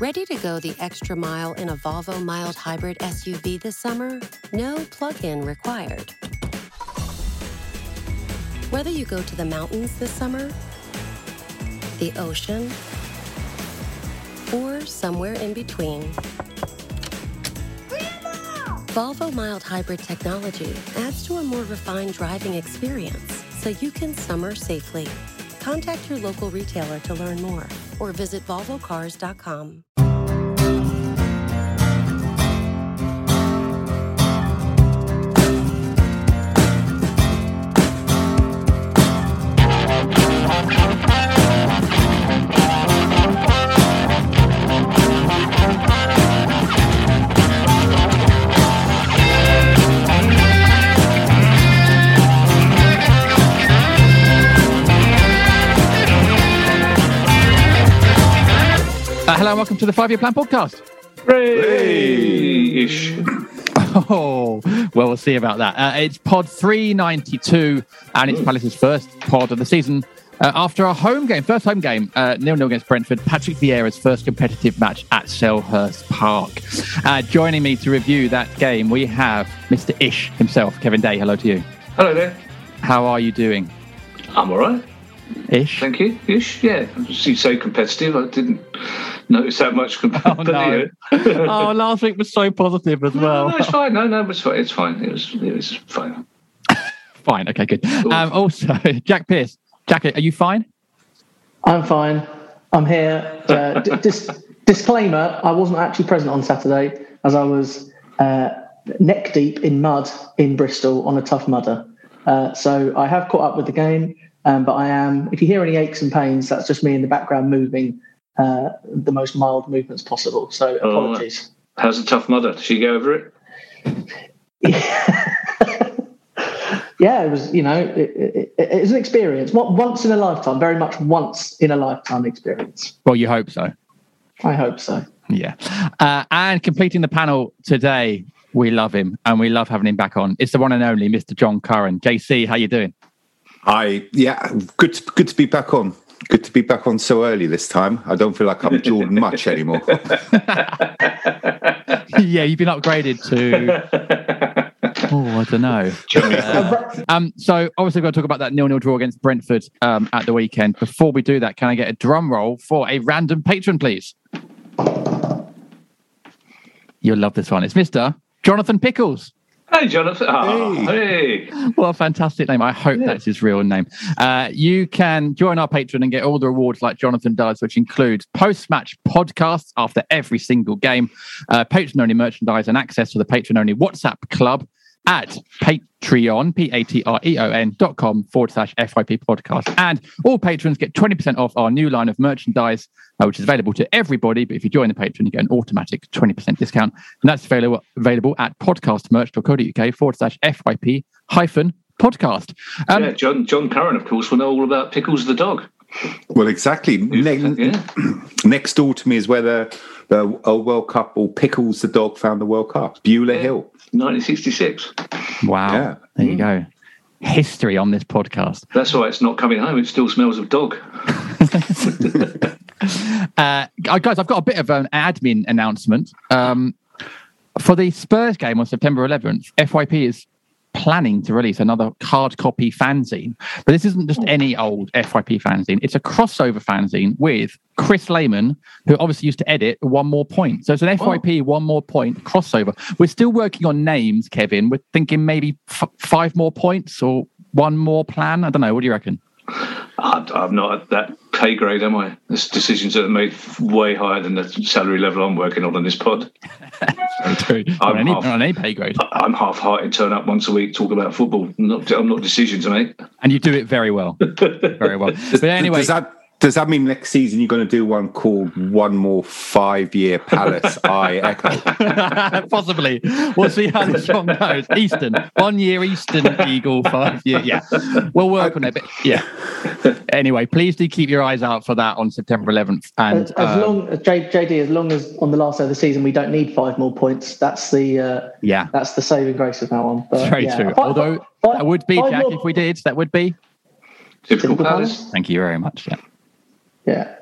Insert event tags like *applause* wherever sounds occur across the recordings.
Ready to go the extra mile in a Volvo mild hybrid SUV this summer? No plug in required. Whether you go to the mountains this summer, the ocean, or somewhere in between, Volvo mild hybrid technology adds to a more refined driving experience so you can summer safely. Contact your local retailer to learn more or visit volvocars.com. hello and welcome to the Five Year Plan podcast. Ish. *laughs* Oh, well, we'll see about that. Uh, it's pod 392, and it's Palace's first pod of the season. Uh, after our home game, first home game, uh, nil nil against Brentford, Patrick Vieira's first competitive match at Selhurst Park. Uh, joining me to review that game, we have Mr. Ish himself, Kevin Day. Hello to you. Hello there. How are you doing, I'm all right. Ish? Thank you. Ish. Yeah. You say competitive. I didn't notice that much. *laughs* Comp- Oh, no. oh, last week was so positive as No, well. no, it's fine. No, no, it's fine. It's fine. It was, it was fine. *laughs* Fine. Okay, good. Um, also, *laughs* Jack Pierce. Jack, are you fine? I'm fine. I'm here. Uh, d- dis- disclaimer: I wasn't actually present on Saturday as I was uh, neck deep in mud in Bristol on a tough mudder. Uh, so I have caught up with the game, um, but I am. If you hear any aches and pains, that's just me in the background moving uh, the most mild movements possible. So Oh, apologies. How's the tough mother? Did she go over it? *laughs* yeah, it was. You know, it, it, it was an experience. What once in a lifetime, very much once in a lifetime experience. Well, you hope so. I hope so. Yeah. Uh, and completing the panel today, we love him and we love having him back on. It's the one and only Mr. John Curran. JC, how you doing? I yeah, good to, good to be back on. Good to be back on so early this time. I don't feel like I'm Jordan much anymore. *laughs* yeah, you've been upgraded to. Oh, I don't know. Um, so obviously, we're going to talk about that nil-nil draw against Brentford um, at the weekend. Before we do that, can I get a drum roll for a random patron, please? You'll love this one. It's Mr. Jonathan Pickles. Hey, Jonathan. Oh, hey. What a fantastic name. I hope Yeah. that's his real name. Uh, you can join our Patreon and get all the rewards like Jonathan does, which includes post match podcasts after every single game, uh, patron only merchandise, and access to the patron only WhatsApp club at Patreon, P A T R E O N dot com forward slash FYP podcast. And all patrons get 20% off our new line of merchandise, uh, which is available to everybody. But if you join the Patreon, you get an automatic 20% discount. And that's available, available at podcastmerch.co.uk forward slash FYP hyphen podcast. Um, yeah, John John Curran, of course, will know all about Pickles the dog. well, exactly. Ne- Yeah. *clears throat* next door to me is where the, the old World Cup or Pickles the dog found the World Cup. Beulah Yeah. Hill. 1966. Wow. Yeah. There you go. History on this podcast. That's why it's not coming home. It still smells of dog. *laughs* *laughs* Uh, guys, I've got a bit of an admin announcement. Um, for the Spurs game on September 11th, FYP is planning to release another hard copy fanzine. But this isn't just oh. any old FYP fanzine, it's a crossover fanzine with Chris Lehman, who obviously used to edit One More Point. So it's an oh. FYP One More Point crossover. We're still working on names, Kevin. We're thinking maybe f- five more points or one more plan. I don't know. What do you reckon? I- I'm not at that pay grade, am I? There's decisions that are made way higher than the salary level I'm working on in this pod. *laughs* True. I'm on, any, half- on any pay grade. I'm half-hearted, turn up once a week, talk about football. I'm not, I'm not decisions, mate. And you do it very well. Very well. *laughs* But anyway, Does that Does that mean next season you're going to do one called One More Five Year Palace *laughs* I Echo? *laughs* Possibly. We'll see how this one goes. Eastern. One year Eastern Eagle, five year. Yeah. We'll work on it. But yeah. Anyway, please do keep your eyes out for that on September 11th. And as, as um, long as JD, as long as on the last day of the season we don't need five more points, that's the uh, yeah, that's the saving grace of that one. But, very yeah. true. Five- Although five- that would be, Jack, more- if we did, that would be. Typical Typical Palace. Thank you very much. Yeah. Yeah,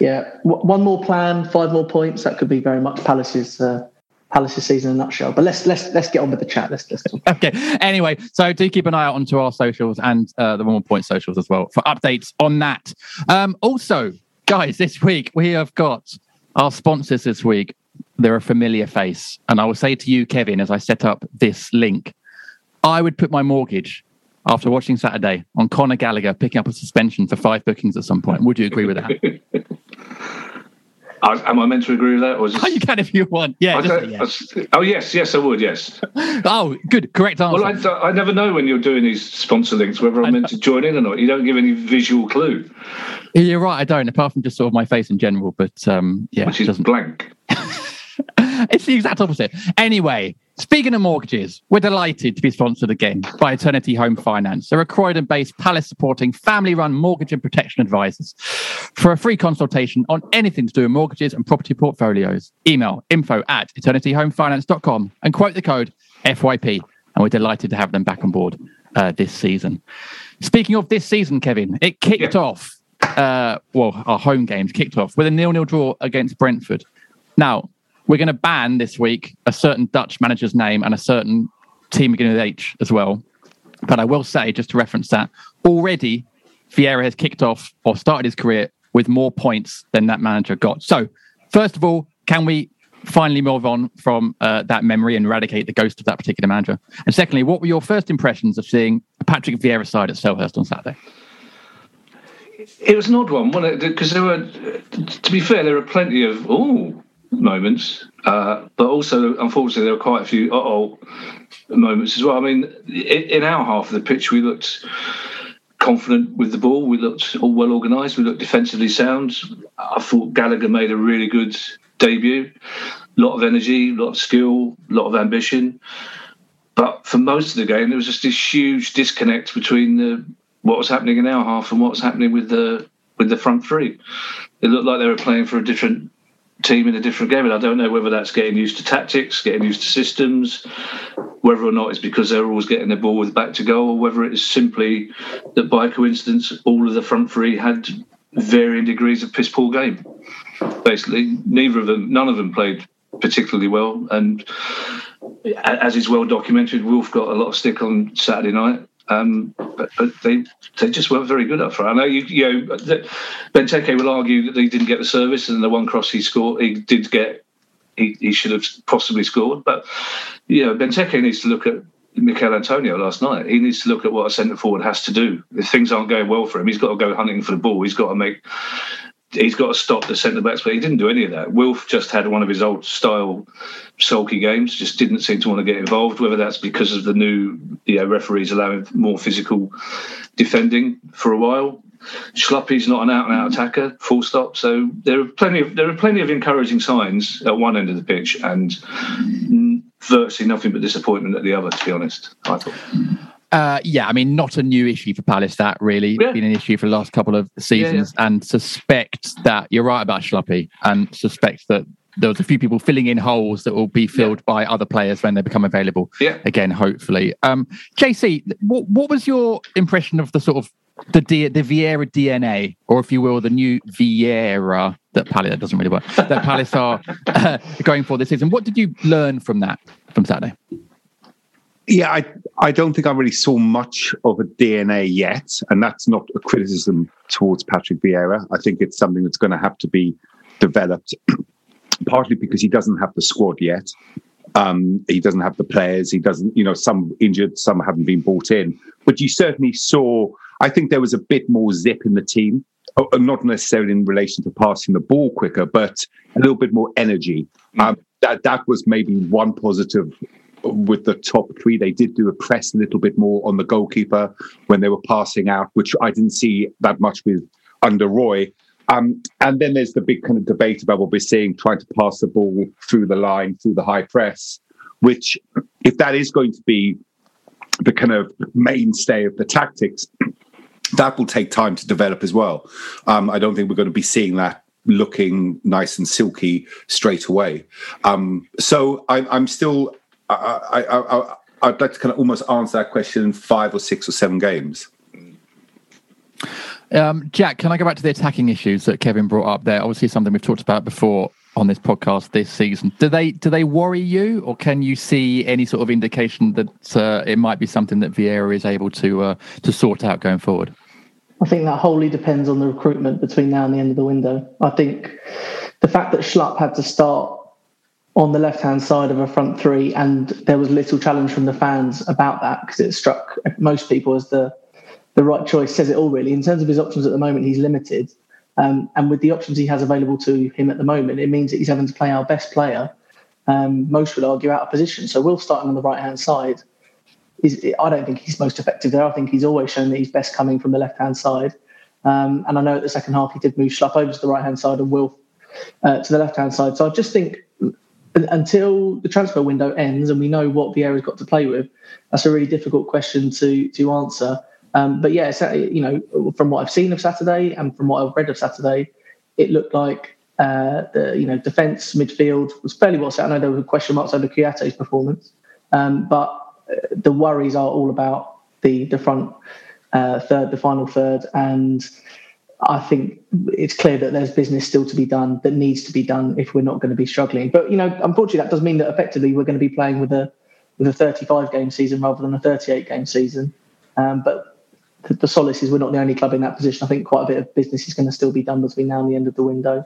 yeah. One more plan, five more points. That could be very much Palace's uh, Palace's season in a nutshell. But let's let's let's get on with the chat. Let's talk. Okay. Anyway, so do keep an eye out onto our socials and uh, the One More Point socials as well for updates on that. Um, also, guys, this week we have got our sponsors this week. They're a familiar face. And I will say to you, Kevin, as I set up this link, I would put my mortgage after watching Saturday on Conor Gallagher picking up a suspension for five bookings at some point. Would you agree with that? *laughs* I, am I meant to agree with that? Or is oh, *laughs* you can if you want. Yeah. Just yes. I- oh yes, yes, I would. Yes. *laughs* Oh, good. Correct answer. Well, I, I never know when you're doing these sponsor links whether I'm meant to join in or not. You don't give any visual clue, You're right. I don't, apart from just sort of my face in general. But um, yeah, which is doesn't. blank. it's the exact opposite. Anyway, speaking of mortgages, we're delighted to be sponsored again by Eternity Home Finance. They're a Croydon based Palace supporting family run mortgage and protection advisors. For a free consultation on anything to do with mortgages and property portfolios, email info at eternityhomefinance.com and quote the code FYP. And we're delighted to have them back on board uh, this season. Speaking of this season, Kevin, it kicked Yeah. off. Uh, well, our home games kicked off with a nil-nil draw against Brentford. Now, we're going to ban this week a certain Dutch manager's name and a certain team beginning with H as well. But I will say, just to reference that, already Vieira has kicked off or started his career with more points than that manager got. So, first of all, can we finally move on from uh, that memory and eradicate the ghost of that particular manager? And secondly, what were your first impressions of seeing Patrick Vieira side at Selhurst on Saturday? It was an odd one, wasn't it? Because there were, to be fair, there were plenty of oh moments, uh, but also, unfortunately, there were quite a few oh moments as well. I mean, in, in our half of the pitch, we looked confident with the ball. We looked all well organised. We looked defensively sound. I thought Gallagher made a really good debut. A lot of energy, a lot of skill, a lot of ambition. But for most of the game, there was just this huge disconnect between the what was happening in our half and what was happening with the with the front three. It looked like they were playing for a different team in a different game, and I don't know whether that's getting used to tactics, getting used to systems, whether or not it's because they're always getting the ball with back to goal, or whether it's simply that by coincidence all of the front three had varying degrees of piss poor game. Basically, neither of them, none of them played particularly well, and as is well documented, Wilf got a lot of stick on Saturday night. Um, but, but they they just weren't very good up front. I know you, you know Benteke will argue that he didn't get the service, and the one cross he scored, he did get. He, he should have possibly scored, but you know Benteke needs to look at Michail Antonio last night. He needs to look at what a centre forward has to do. If things aren't going well for him, he's got to go hunting for the ball. He's got to make he's got to stop the centre backs, but he didn't do any of that. Wilf just had one of his old style sulky games, just didn't seem to want to get involved, whether that's because of the new you know, referees allowing more physical defending for a while. Schluppy's not an out and out attacker, full stop. So there are plenty of there are plenty of encouraging signs at one end of the pitch and virtually nothing but disappointment at the other, to be honest. I thought. Uh, yeah, I mean, not a new issue for Palace. That really Yeah. been an issue for the last couple of seasons, and suspect that you're right about Schluppy, and suspect that there was a few people filling in holes that will be filled by other players when they become available. Yeah. Again, hopefully. Um, JC, what, what was your impression of the sort of the D, the Vieira DNA, or if you will, the new Vieira that Palace that doesn't really work that Palace are *laughs* uh, going for this season? What did you learn from that from Saturday? Yeah, I, I don't think I really saw much of a DNA yet, and that's not a criticism towards Patrick Vieira. I think it's something that's going to have to be developed, *clears throat* partly because he doesn't have the squad yet. Um, he doesn't have the players. He doesn't, you know, some injured, some haven't been bought in. But you certainly saw. I think there was a bit more zip in the team, Uh, not necessarily in relation to passing the ball quicker, but a little bit more energy. Um, that that was maybe one positive with the top three. They did do a press a little bit more on the goalkeeper when they were passing out, which I didn't see that much with under Roy. Um, and then there's the big kind of debate about what we're seeing, trying to pass the ball through the line, through the high press, which, if that is going to be the kind of mainstay of the tactics, that will take time to develop as well. Um, I don't think we're going to be seeing that looking nice and silky straight away. Um, so I, I'm still, I, I, I, I'd like to kind of almost answer that question in five or six or seven games. Um, Jack, can I go back to the attacking issues that Kevin brought up there? Obviously, something we've talked about before on this podcast this season. Do they do they worry you, or can you see any sort of indication that uh, it might be something that Vieira is able to uh, to sort out going forward? I think that wholly depends on the recruitment between now and the end of the window. I think the fact that Schlupp had to start on the left hand side of a front three, and there was little challenge from the fans about that because it struck most people as the the right choice. Says it all really. In terms of his options at the moment, he's limited, um, and with the options he has available to him at the moment, it means that he's having to play our best player. Um, most would argue out of position. So we'll starting on the right hand side I don't think he's most effective there. I think he's always shown that he's best coming from the left hand side. Um, and I know at the second half he did move Schlupp over to the right hand side and Will uh, to the left hand side. So I just think until the transfer window ends and we know what Vieira's got to play with, that's a really difficult question to to answer. Um, but yeah, you know, from what I've seen of Saturday and from what I've read of Saturday, it looked like uh, the you know defence midfield was fairly well set. I know there were question marks over Kouyate's performance, um, but the worries are all about the the front uh, third, the final third, and I think it's clear that there's business still to be done that needs to be done if we're not going to be struggling. But you know, unfortunately, that does mean that effectively we're going to be playing with a with a 35 game season rather than a 38 game season. Um, but the, the, solace is we're not the only club in that position. I think quite a bit of business is going to still be done between now and the end of the window.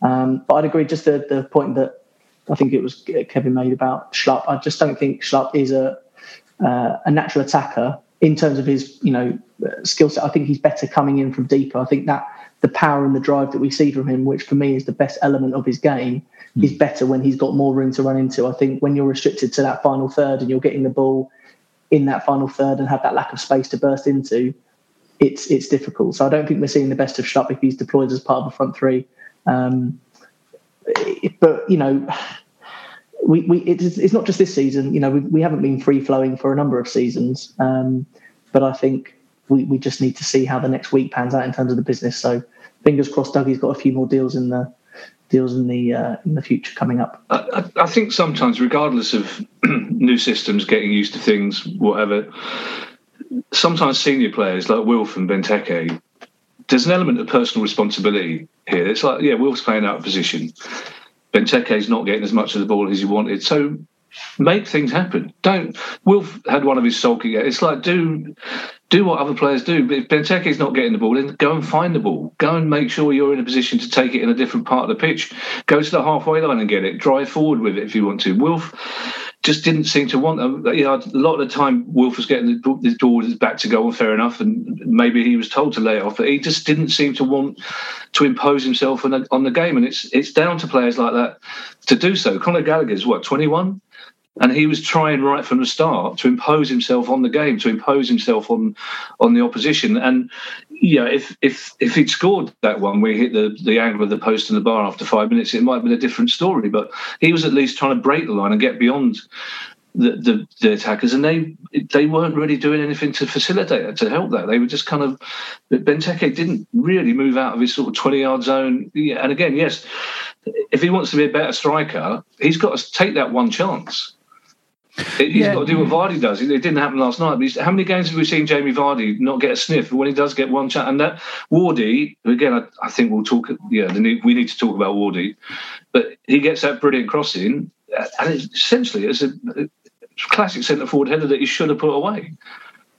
Um, but I'd agree. Just the, the point that I think it was Kevin made about Schlupp. I just don't think Schlupp is a uh, a natural attacker in terms of his, you know, skill set. I think he's better coming in from deeper. I think that the power and the drive that we see from him, which for me is the best element of his game, mm. is better when he's got more room to run into. I think when you're restricted to that final third and you're getting the ball in that final third and have that lack of space to burst into, it's it's difficult. So I don't think we're seeing the best of Schlupp if he's deployed as part of a front three. Um, but you know, we, we it's, it's not just this season. You know, we, we haven't been free flowing for a number of seasons, um, but I think we, we just need to see how the next week pans out in terms of the business. So fingers crossed, Dougie's got a few more deals in the deals in the uh, in the future coming up. I, I think sometimes, regardless of *clears throat* new systems, getting used to things, whatever, sometimes senior players like Wilf and Benteke, there's an element of personal responsibility here. It's like, yeah, Wilf's playing out of position Benteke's not getting as much of the ball as he wanted. So make things happen. Don't. Wilf had one of his sulky. It's like do do what other players do. But if Benteke's not getting the ball, then go and find the ball. Go and make sure you're in a position to take it in a different part of the pitch. Go to the halfway line and get it. Drive forward with it if you want to. Wilf just didn't seem to want them. You know, a lot of the time Wilf was getting the, the door back to go, and fair enough, and maybe he was told to lay off, but he just didn't seem to want to impose himself on, on the game, and it's it's down to players like that to do so. Conor Gallagher's what twenty one. And he was trying right from the start to impose himself on the game, to impose himself on on the opposition. And yeah, if if if he'd scored that one he hit the, the angle of the post and the bar after five minutes, it might have been a different story. But he was at least trying to break the line and get beyond the, the, the, attackers, and they they weren't really doing anything to facilitate that, to help that. They were just kind of Benteke didn't really move out of his sort of twenty yard zone. And again, yes, if he wants to be a better striker, he's got to take that one chance. He's yeah. got to do what Vardy does. It didn't happen last night. But how many games have we seen Jamie Vardy not get a sniff when he does get one chance? And that Wardy, again, I, I think we'll talk. Yeah, we need to talk about Wardy, but he gets that brilliant crossing, and it's essentially it's a, a classic centre forward header that he should have put away.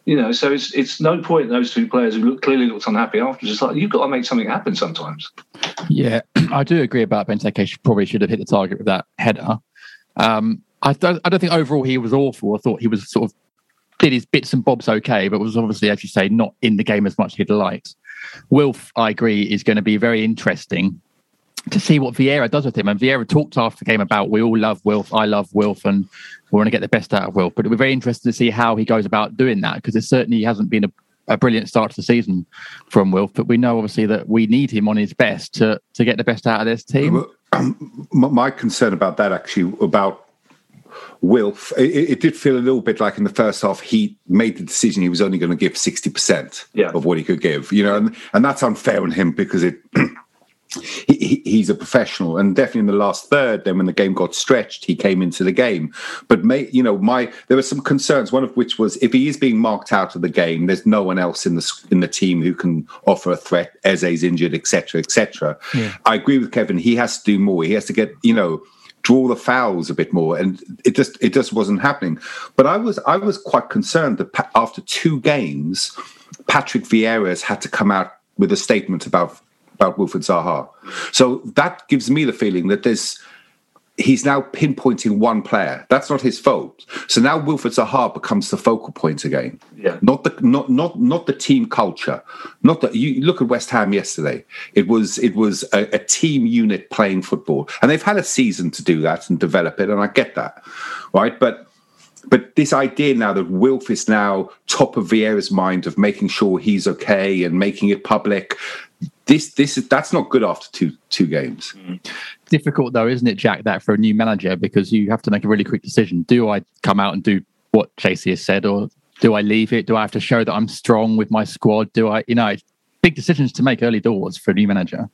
You know, so it's it's no point those two players who look, clearly looked unhappy afterwards. It's like you've got to make something happen sometimes. Yeah, *clears throat* I do agree about Benteke. Probably should have hit the target with that header. Um, I don't, I don't think overall he was awful. I thought he was sort of did his bits and bobs okay, but was obviously, as you say, not in the game as much as he'd liked. Wilf, I agree, is going to be very interesting to see what Vieira does with him. And Vieira talked after the game about we all love Wilf, I love Wilf, and we want to get the best out of Wilf. But be very interesting to see how he goes about doing that because it certainly hasn't been a a brilliant start to the season from Wilf, but we know obviously that we need him on his best to to get the best out of this team. *clears throat* My concern about that actually about Wilf, it, it, did feel a little bit like in the first half he made the decision he was only going to give sixty percent yeah. of what he could give, you know, and and that's unfair on him because it. *clears throat* he, he's a professional, and definitely in the last third, then when the game got stretched, he came into the game. But may, you know, my there were some concerns. One of which was if he is being marked out of the game, there's no one else in the in the team who can offer a threat. Eze's injured, etc., etc. Yeah. I agree with Kevin. He has to do more. He has to get you know draw the fouls a bit more and it just it just wasn't happening but i was i was quite concerned that after two games patrick vieira has had to come out with a statement about about Wilfried Zaha. So that gives me the feeling that there's he's now pinpointing one player. That's not his fault. So now Wilfried Zaha becomes the focal point again. Yeah. Not the not not not the team culture. Not that you look at West Ham yesterday. It was it was a, a, team unit playing football, and they've had a season to do that and develop it, and I get that, right? But but this idea now that Wilf is now top of Vieira's mind of making sure he's okay and making it public, this this is that's not good after two two games. Difficult though, isn't it, Jack? That for a new manager because you have to make a really quick decision. Do I come out and do what JC has said, or do I leave it? Do I have to show that I'm strong with my squad? Do I, you know, big decisions to make early doors for a new manager.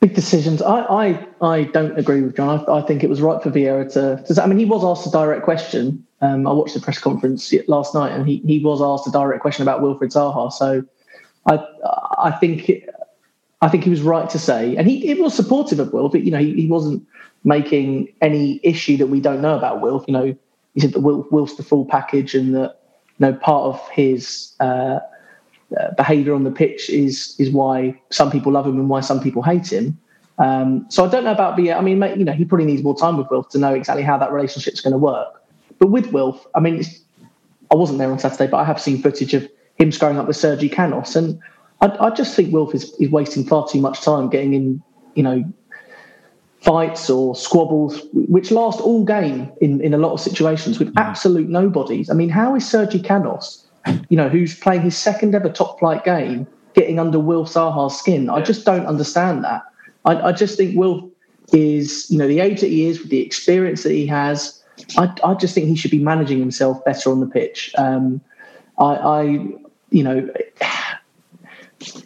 Big decisions. I I, I don't agree with John. I, I think it was right for Vieira to, to. I mean, he was asked a direct question. Um, I watched the press conference last night, and he, he was asked a direct question about Wilfried Zaha. So I I think I think he was right to say, and he, he was supportive of Wilf. But, you know, he, he wasn't making any issue that we don't know about Wilf. You know, he said that Wilf, Wilf's the full package, and that you know part of his uh, uh, behaviour on the pitch is is why some people love him and why some people hate him. Um, so I don't know about the. I mean, you know, he probably needs more time with Wilf to know exactly how that relationship's going to work. But with Wilf, I mean, I wasn't there on Saturday, but I have seen footage of him scoring up with Sergi Canos. And I, I just think Wilf is, is wasting far too much time getting in, you know, fights or squabbles, which last all game in, in a lot of situations with mm. absolute nobodies. I mean, how is Sergi Canos, you know, who's playing his second ever top flight game, getting under Wilf Zaha's skin? I just don't understand that. I, I just think Wilf is, you know, the age that he is, with the experience that he has, I, I just think he should be managing himself better on the pitch. Um, I, I, you know,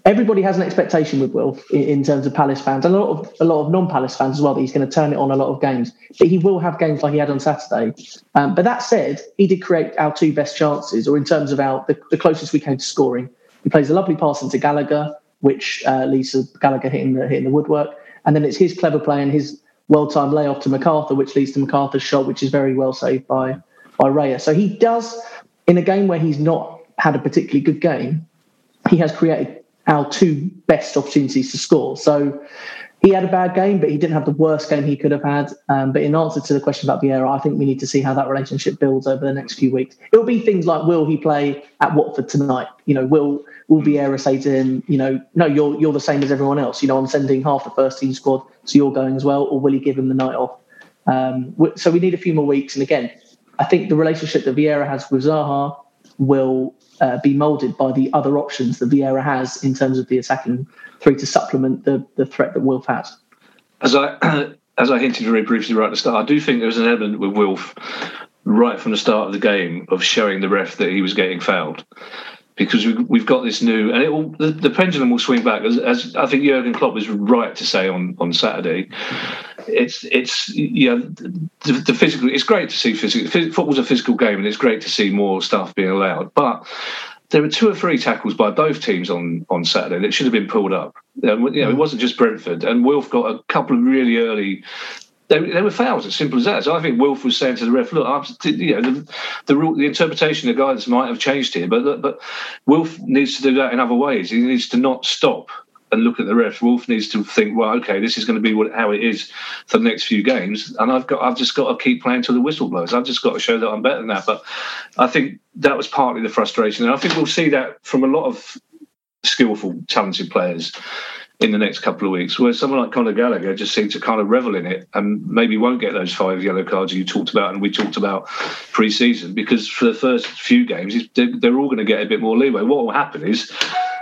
everybody has an expectation with Wilf in, terms of Palace fans, and a lot of a lot of non-Palace fans as well. That he's going to turn it on a lot of games, but he will have games like he had on Saturday. Um, but that said, he did create our two best chances, or in terms of our the, the closest we came to scoring. He plays a lovely pass into Gallagher, which uh, leads to Gallagher hitting the hitting the woodwork, and then it's his clever play and his well-timed layoff to McArthur, which leads to McArthur's shot, which is very well saved by by Raya. So he does in a game where he's not had a particularly good game, he has created our two best opportunities to score. So he had a bad game, but he didn't have the worst game he could have had. Um, but in answer to the question about Vieira, I think we need to see how that relationship builds over the next few weeks. It'll be things like, will he play at Watford tonight? You know, will will Vieira say to him, you know, no, you're you're the same as everyone else. You know, I'm sending half the first team squad, so you're going as well, or will he give him the night off? Um, so we need a few more weeks. And again, I think the relationship that Vieira has with Zaha will uh, be moulded by the other options that Vieira has in terms of the attacking three to supplement the, the threat that Wilf has. As I *clears throat* as I hinted very briefly right at the start, I do think there was an element with Wilf right from the start of the game of showing the ref that he was getting fouled because we've got this new, and it will, the, the pendulum will swing back. As, as, I think Jurgen Klopp was right to say on, on Saturday, it's it's yeah, the, the physical. It's great to see physical. Football's a physical game, and it's great to see more stuff being allowed. But there were two or three tackles by both teams on on Saturday that should have been pulled up. You know, it wasn't just Brentford, and Wilf got a couple of really early they, they were fouls, as simple as that. So I think Wilf was saying to the ref, "Look, I'm, you know, the, the rule, the interpretation of guidance might have changed here, but but Wilf needs to do that in other ways. He needs to not stop and look at the ref. Wilf needs to think, well, okay, this is going to be what, how it is for the next few games, and I've got, I've just got to keep playing till the whistle blows. I've just got to show that I'm better than that. But I think that was partly the frustration, and I think we'll see that from a lot of skillful, talented players in the next couple of weeks. where someone like Conor Gallagher just seemed to kind of revel in it and maybe won't get those five yellow cards you talked about and we talked about pre-season because for the first few games they're all going to get a bit more leeway. What will happen is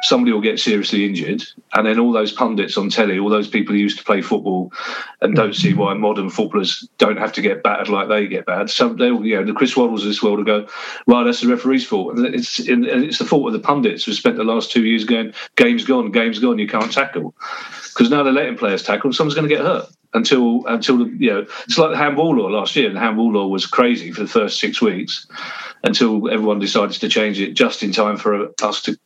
somebody will get seriously injured, and then all those pundits on telly, all those people who used to play football and don't mm. see why modern footballers don't have to get battered like they get battered. Some they'll, you know, the Chris Waddles of this world will go, well, that's the referee's fault. And it's and it's the fault of the pundits who spent the last two years going, game's gone, game's gone, you can't tackle. Because now they're letting players tackle, and someone's going to get hurt until until the, you know it's like the handball law last year. The handball law was crazy for the first six weeks until everyone decided to change it just in time for us to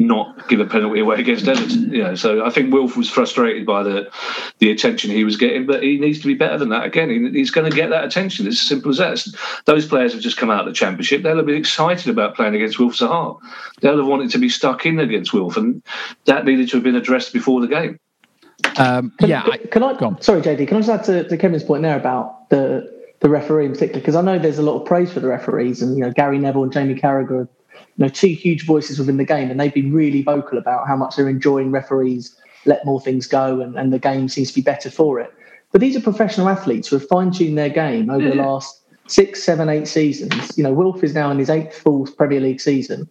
not give a penalty away against Everton. You know, so I think Wilf was frustrated by the the attention he was getting, but he needs to be better than that. Again, he, he's going to get that attention. It's as simple as that. It's, those players have just come out of the Championship. They'll have been excited about playing against Wilf Zaha. They'll have wanted to be stuck in against Wilf, and that needed to have been addressed before the game. Um, can, yeah, can, I, can I? Sorry, JD. Can I just add to, to Kevin's point there about the the referee in particular? Because I know there's a lot of praise for the referees, and you know Gary Neville and Jamie Carragher you know, two huge voices within the game, and they've been really vocal about how much they're enjoying referees let more things go, and, and the game seems to be better for it. But these are professional athletes who have fine tuned their game over the mm. last six, seven, eight seasons. You know, Wilf is now in his eighth full Premier League season,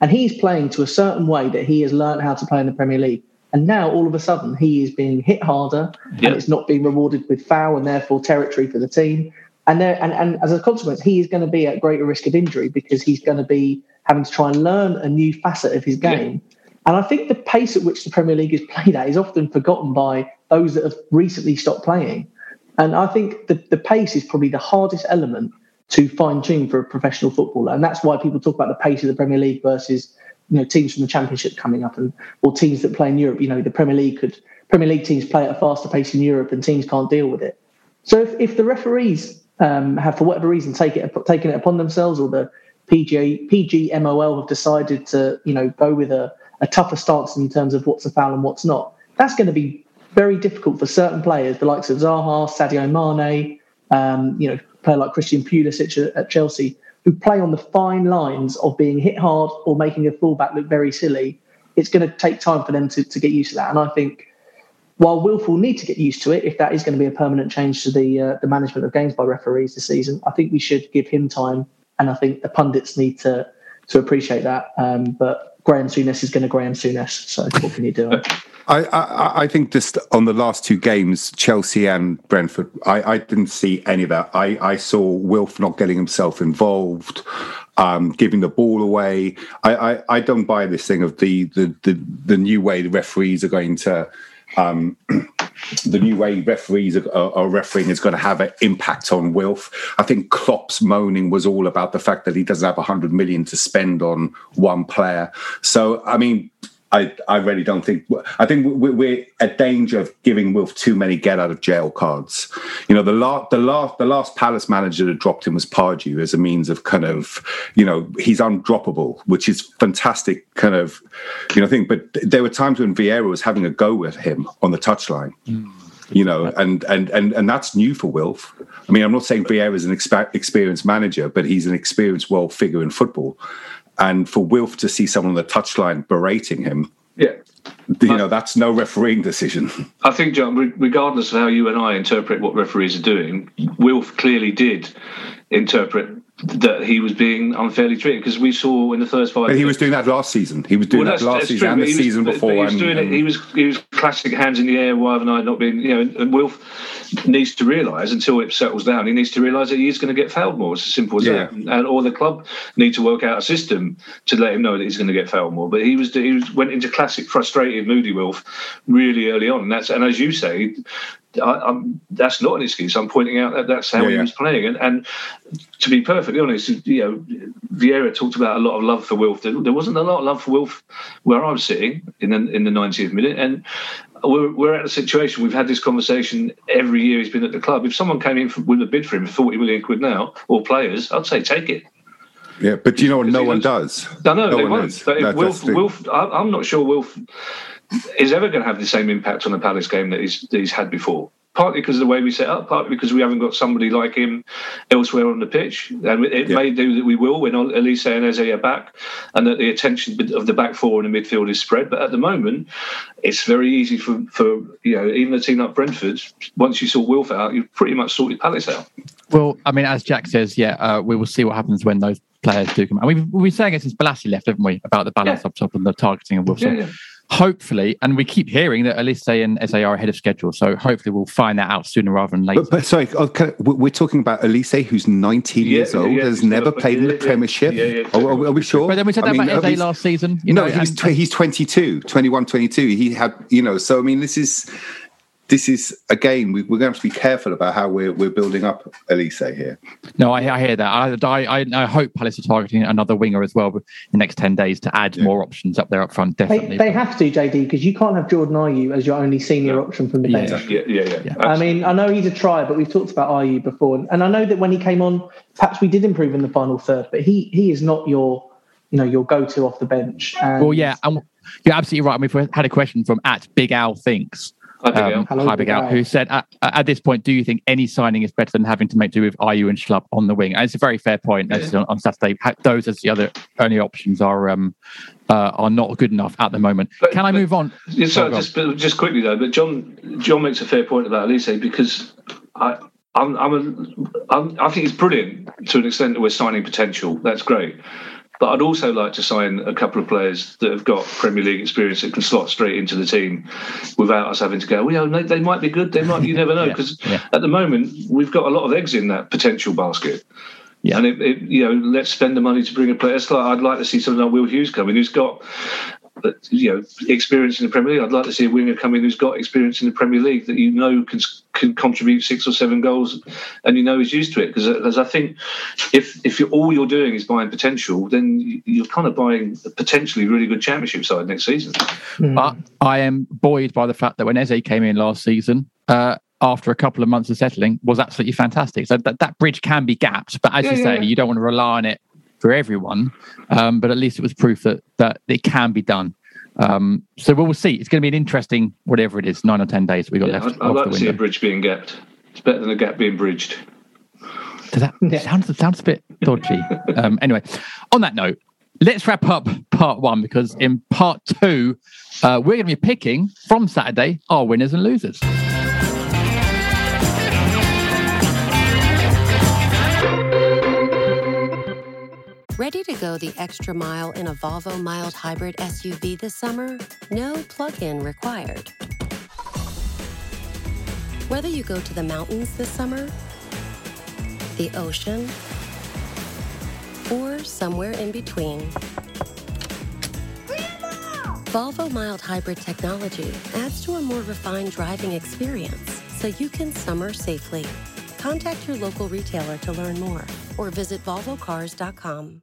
and he's playing to a certain way that he has learned how to play in the Premier League. And now all of a sudden he is being hit harder and it's not being rewarded with foul and therefore territory for the team. And there and, and as a consequence, he is going to be at greater risk of injury because he's going to be having to try and learn a new facet of his game. Yeah. And I think the pace at which the Premier League is played at is often forgotten by those that have recently stopped playing. And I think the, the pace is probably the hardest element to fine tune for a professional footballer. And that's why people talk about the pace of the Premier League versus you know teams from the Championship coming up and or teams that play in Europe. You know, the Premier League could Premier League teams play at a faster pace in Europe and teams can't deal with it. So if, if the referees um, have for whatever reason take it, taken it upon themselves or the PGA, PGMOL have decided to, you know, go with a, a tougher stance in terms of what's a foul and what's not. That's going to be very difficult for certain players, the likes of Zaha, Sadio Mane, um, you know, player like Christian Pulisic at, at Chelsea, who play on the fine lines of being hit hard or making a fullback look very silly. It's going to take time for them to, to get used to that. And I think while Wilf will need to get used to it, if that is going to be a permanent change to the uh, the management of games by referees this season, I think we should give him time and I think the pundits need to to appreciate that. Um, but Graham Souness is going to Graham Souness. So what can you do? I, I, I, think just on the last two games, Chelsea and Brentford, I, I didn't see any of that. I, I saw Wilf not getting himself involved, um, giving the ball away. I, I, I, don't buy this thing of the, the, the, the new way the referees are going to um, *clears throat* the new way referees are, are, refereeing is going to have an impact on Wilf. I think Klopp's moaning was all about the fact that he doesn't have 100 million to spend on one player. So, I mean, I, I really don't think. I think we're at danger of giving Wilf too many get out of jail cards. You know, the last the last the last Palace manager that dropped him was Pardew as a means of kind of, you know, he's undroppable, which is fantastic kind of, you know, thing. But there were times when Vieira was having a go with him on the touchline. Mm. You know, and and and and that's new for Wilf. I mean, I'm not saying Vieira is an experienced manager, but he's an experienced world figure in football. And for Wilf to see someone on the touchline berating him, yeah, you know that's no refereeing decision. I think, John, regardless of how you and I interpret what referees are doing, Wilf clearly did interpret that he was being unfairly treated because we saw in the first five. But he was doing that last season. He was doing well, that last season true, and the was, season before. He was doing and, it. He was he was classic hands in the air. Why haven't I not been? You know, and Wilf needs to realise until it settles down. He needs to realise that he is going to get fouled more. It's as simple as yeah. that. And or the club need to work out a system to let him know that he's going to get fouled more. But he was he was, went into classic frustrated, moody Wilf really early on. And that's and as you say, I, that's not an excuse. I'm pointing out that that's how yeah, he was playing. And, and, to be perfectly honest, you know, Vieira talked about a lot of love for Wilf. There, there, wasn't a lot of love for Wilf where I was sitting in the in the 90th minute. And we're, we're at a situation. We've had this conversation every year. He's been at the club. If someone came in for, with a bid for him, 40 million quid now, or players, I'd say take it. Yeah, but you know what? No one does. No, no, no they won't. But if Wilf, Wilf, I'm not sure Wilf is ever going to have the same impact on the Palace game that he's, that he's had before. partly because of the way we set up, partly because we haven't got somebody like him elsewhere on the pitch. And it yeah. may do that we will when Olise and Eze are back, and that the attention of the back four and the midfield is spread. But at the moment, it's very easy for, for you know even a team like Brentford. Once you saw Wilf out, you've pretty much sorted Palace out. Well, I mean, as Jack says, yeah, uh, we will see what happens when those players do come. And we've, we've been saying it since Bolasie left, haven't we, about the balance yeah. up top and the targeting of Wilson. Yeah, yeah hopefully, and we keep hearing that Olise and Eze are ahead of schedule. So hopefully we'll find that out sooner rather than later. But, but sorry, oh, okay, we're talking about Olise, who's 19 yeah, years old, yeah, has never played in the Premiership. Are, are, we sure? But then we said that I about Eze last season. You no, know, he's, and, he's 22, 21, 22. He had, you know, so I mean, this is this is again we, are going to have to be careful about how we're we're building up Olise here. No, I, I hear that. I, I, I hope Palace are targeting another winger as well in the next ten days to add yeah. more options up there up front. Definitely, they, they have to, JD, because you can't have Jordan Ayew as your only senior yeah. option from the bench. Yeah, yeah, yeah. yeah. I mean, I know he's a try, but we've talked about Ayew before, and I know that when he came on, perhaps we did improve in the final third, but he he is not your you know your go to off the bench. And well, yeah, and you're absolutely right. I mean, we've had a question from at Big Al thinks um, Hi Big Al, who said, at, at, this point, do you think any signing is better than having to make do with Ayew and Schlupp on the wing? And it's a very fair point. Yeah. On, on, Saturday, those as the other only options are um, uh, are not good enough at the moment. But, Can I move on? Yeah, so just, just quickly though, but John John makes a fair point about Olise because I. I'm, I'm, a, I'm, I think it's brilliant to an extent that we're signing potential. That's great. But I'd also like to sign a couple of players that have got Premier League experience that can slot straight into the team without us having to go, well, they, they might be good, they might, you never *laughs* know. Because yeah, yeah. at the moment, we've got a lot of eggs in that potential basket. Yeah. And it, it, you know, let's spend the money to bring a player. Like I'd like to see someone like Will Hughes coming, who's got you know experience in the Premier League. I'd like to see a winger come in who's got experience in the Premier League that you know can can contribute six or seven goals, and you know is used to it. Because as I think if if you're, all you're doing is buying potential, then you're kind of buying a potentially really good Championship side next season. Mm. I am buoyed by the fact that when Eze came in last season. Uh, after a couple of months of settling was absolutely fantastic. So that, that bridge can be gapped, but as yeah, you say, yeah. you don't want to rely on it for everyone, um, but at least it was proof that that it can be done. Um, so we'll see. It's going to be an interesting whatever it is, nine or ten days we got yeah, left. I'd, I'd like to see a bridge being gapped. It's better than a gap being bridged. Does that yeah. sounds sounds a bit dodgy? *laughs* um, anyway, on that note, let's wrap up part one because in part two, uh, we're going to be picking from Saturday our winners and losers. The extra mile in a Volvo mild hybrid SUV this summer? No plug-in required. Whether you go to the mountains this summer, the ocean, or somewhere in between, Grandma! Volvo mild hybrid technology adds to a more refined driving experience so you can summer safely. Contact your local retailer to learn more or visit volvocars.com.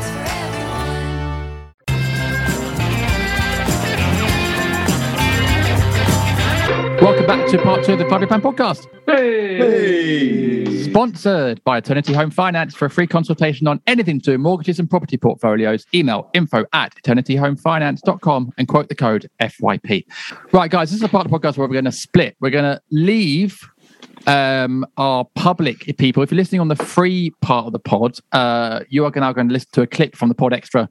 Welcome back to part two of the Five Pound Podcast. Hey. hey. Sponsored by Eternity Home Finance for a free consultation on anything to do with mortgages and property portfolios. Email info at eternityhomefinance.com and quote the code FYP. Right, guys, this is a part of the podcast where we're going to split. We're going to leave um, our public people. If you're listening on the free part of the pod, uh, you are now going to listen to a clip from the pod extra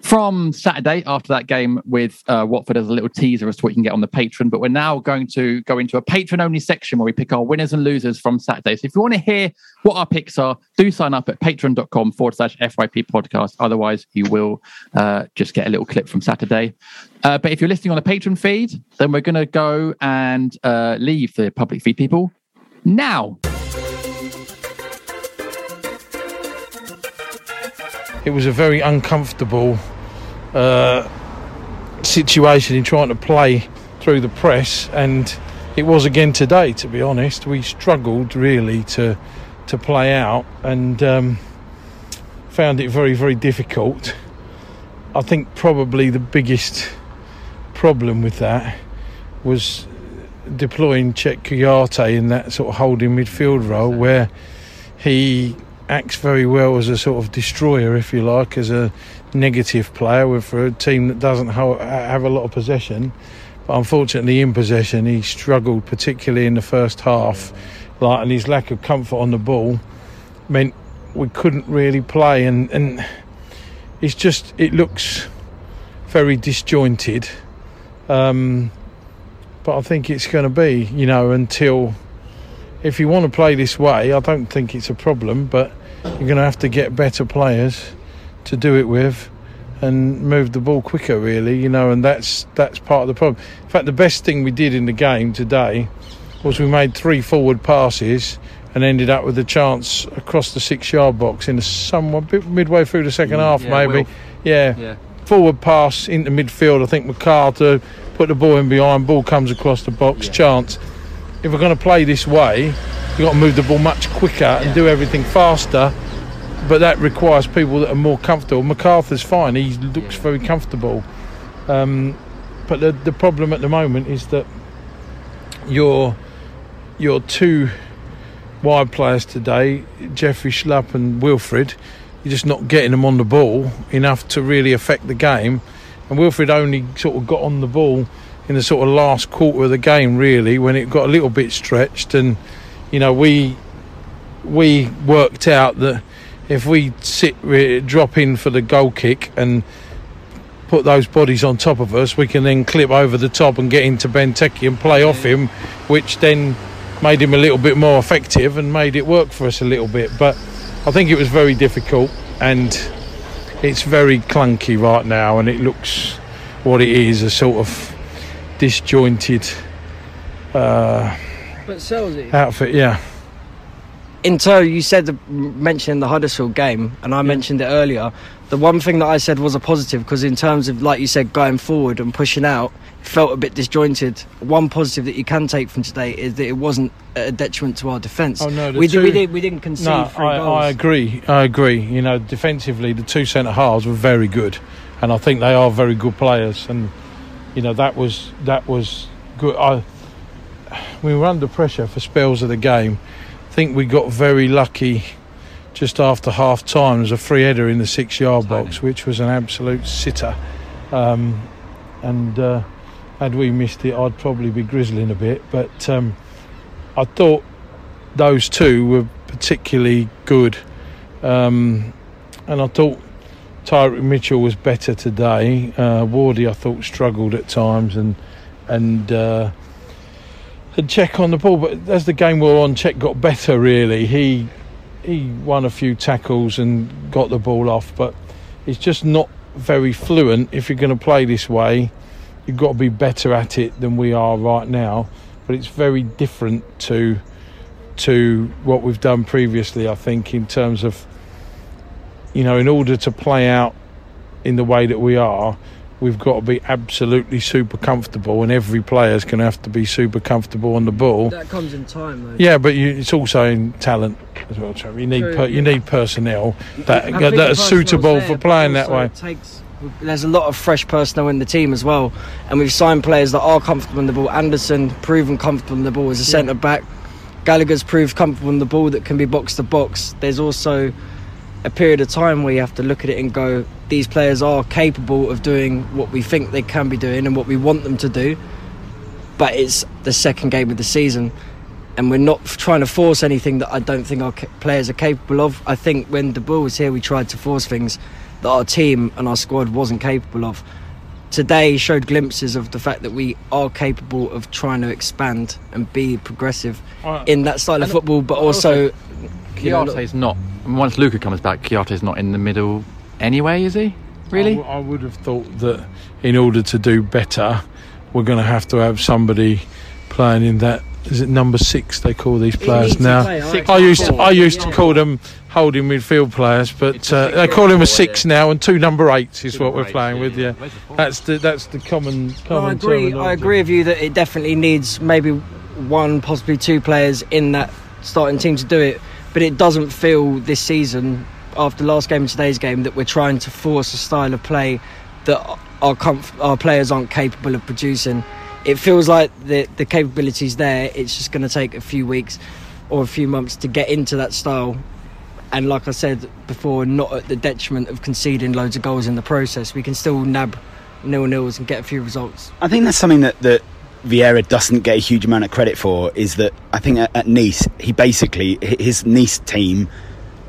from Saturday after that game with uh, Watford as a little teaser as to what you can get on the patron. But we're now going to go into a patron only section where we pick our winners and losers from Saturday. So if you want to hear what our picks are, do sign up at patreon.com forward slash FYP podcast. Otherwise, you will uh, just get a little clip from Saturday. Uh, but if you're listening on a patron feed, then we're going to go and uh, leave the public feed people now. It was a very uncomfortable uh, situation in trying to play through the press, and it was again today. To be honest, we struggled really to to play out and um, found it very very difficult. I think probably the biggest problem with that was deploying Cheikhou Kouyaté in that sort of holding midfield role where he acts very well as a sort of destroyer, if you like, as a negative player for a team that doesn't have a lot of possession. But unfortunately, in possession, he struggled, particularly in the first half. Like, and his lack of comfort on the ball meant we couldn't really play, and and it's just it looks very disjointed. Um, but I think it's going to be, you know, until if you want to play this way, I don't think it's a problem, but you're going to have to get better players to do it with and move the ball quicker really you know and that's that's part of the problem in fact the best thing we did in the game today was we made three forward passes and ended up with a chance across the six yard box in a somewhat bit midway through the second mm, half yeah, maybe yeah. yeah. forward pass into midfield i think mcarthur put the ball in behind ball comes across the box yeah. chance if we're going to play this way you've got to move the ball much quicker and do everything faster but that requires people that are more comfortable. McArthur's fine; he looks yeah. very comfortable. Um, but the the problem at the moment is that your your two wide players today, Jeffrey Schlupp and Wilfried, you're just not getting them on the ball enough to really affect the game. And Wilfried only sort of got on the ball in the sort of last quarter of the game, really, when it got a little bit stretched. And you know, we we worked out that if we sit drop in for the goal kick and put those bodies on top of us, we can then clip over the top and get into Benteke and play off him, which then made him a little bit more effective and made it work for us a little bit. But I think it was very difficult and it's very clunky right now, and it looks what it is a sort of disjointed uh, outfit. Yeah in terms, you said the, mentioning the Huddersfield game, and I yeah. mentioned it earlier. The one thing that I said was a positive because, in terms of like you said, going forward and pushing out, felt a bit disjointed. One positive that you can take from today is that it wasn't a detriment to our defence. Oh no, we, two, did, we, did, we didn't concede no, I, goals. I agree. I agree. You know, defensively, the two centre halves were very good, and I think they are very good players. And you know, that was that was good. I we were under pressure for spells of the game think we got very lucky just after half time. There's a free header in the six yard box, which was an absolute sitter. Um, and uh, had we missed it, I'd probably be grizzling a bit. But um, I thought those two were particularly good. Um, and I thought Tyrick Mitchell was better today. Uh, Wardy, I thought, struggled at times. And, and uh, and Cech on the ball. But as the game wore on, Cech got better. Really, he he won a few tackles and got the ball off, but it's just not very fluent. If you're going to play this way, you've got to be better at it than we are right now. But it's very different to to what we've done previously. I think in terms of you know, in order to play out in the way that we are, we've got to be absolutely super comfortable, and every player's going to have to be super comfortable on the ball. That comes in time, though. Yeah, but you, it's also in talent as well. You need per, you need personnel that that are suitable for playing that way. Takes, there's a lot of fresh personnel in the team as well, and we've signed players that are comfortable on the ball. Andersen proven comfortable on the ball as a yeah. centre back. Gallagher's proved comfortable on the ball that can be box to box. There's also a period of time where you have to look at it and go, these players are capable of doing what we think they can be doing and what we want them to do. But it's the second game of the season, and we're not trying to force anything that I don't think our players are capable of. I think when De Boer was here, we tried to force things that our team and our squad wasn't capable of. Today showed glimpses of the fact that we are capable of trying to expand and be progressive uh, in that style of football, but also. also is not once Luka comes back, is not in the middle anyway, is he? Really? I, w- I would have thought that in order to do better, we're going to have to have somebody playing in that. Is it number six? They call these players now. Play, I used to, I used to call them holding midfield players, but uh, they call him a six now, and two number eights is what we're playing with. Yeah, that's the that's the common common. I agree. I agree with you that it definitely needs maybe one, possibly two players in that starting team to do it. But it doesn't feel this season, after last game and today's game, that we're trying to force a style of play that our comf- our players aren't capable of producing. It feels like the the capability's there. It's just going to take a few weeks or a few months to get into that style. And like I said before, not at the detriment of conceding loads of goals in the process. We can still nab nil nils and get a few results. I think that's something that, that Vieira doesn't get a huge amount of credit for. Is that I think at, at Nice he basically his Nice team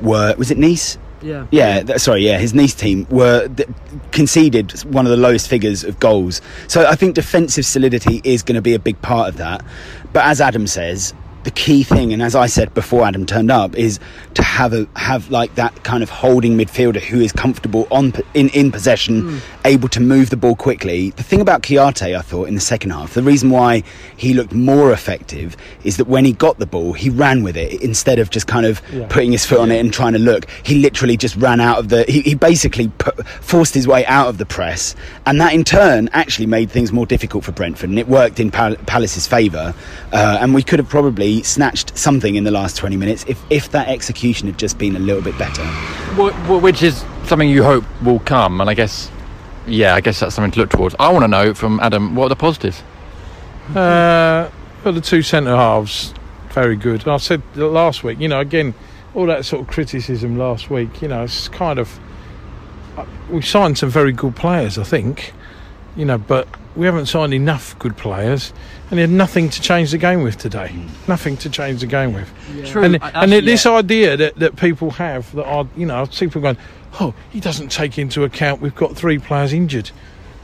were was it Nice Yeah. yeah, sorry, yeah, his Nice team were th- conceded one of the lowest figures of goals. So I think defensive solidity is going to be a big part of that. But as Adam says, the key thing, and as I said before Adam turned up, is to have a have like that kind of holding midfielder who is comfortable on in in possession, able to move the ball quickly. The thing about Kouyaté, I thought in the second half, the reason why he looked more effective is that when he got the ball, he ran with it instead of just kind of Yeah. putting his foot on it and trying to look. He literally just ran out of the. He, he basically put, forced his way out of the press, and that in turn actually made things more difficult for Brentford, and it worked in Pal- Palace's favour. Uh, and we could have probably snatched something in the last 20 minutes if, if that execution had just been a little bit better. Wh- wh- which is something you hope will come, and I guess, yeah, I guess that's something to look towards. I want to know from Adam what are the positives. Uh, well, the two centre halves, very good. And I said last week, you know, again, all that sort of criticism last week, you know, it's kind of. uh, We've signed some very good players, I think, you know, but we haven't signed enough good players, and they had nothing to change the game with today. Hmm. Nothing to change the game with. True, And, I- and actually, this yeah. idea that, that people have that are, you know, I see people going, oh, he doesn't take into account we've got three players injured.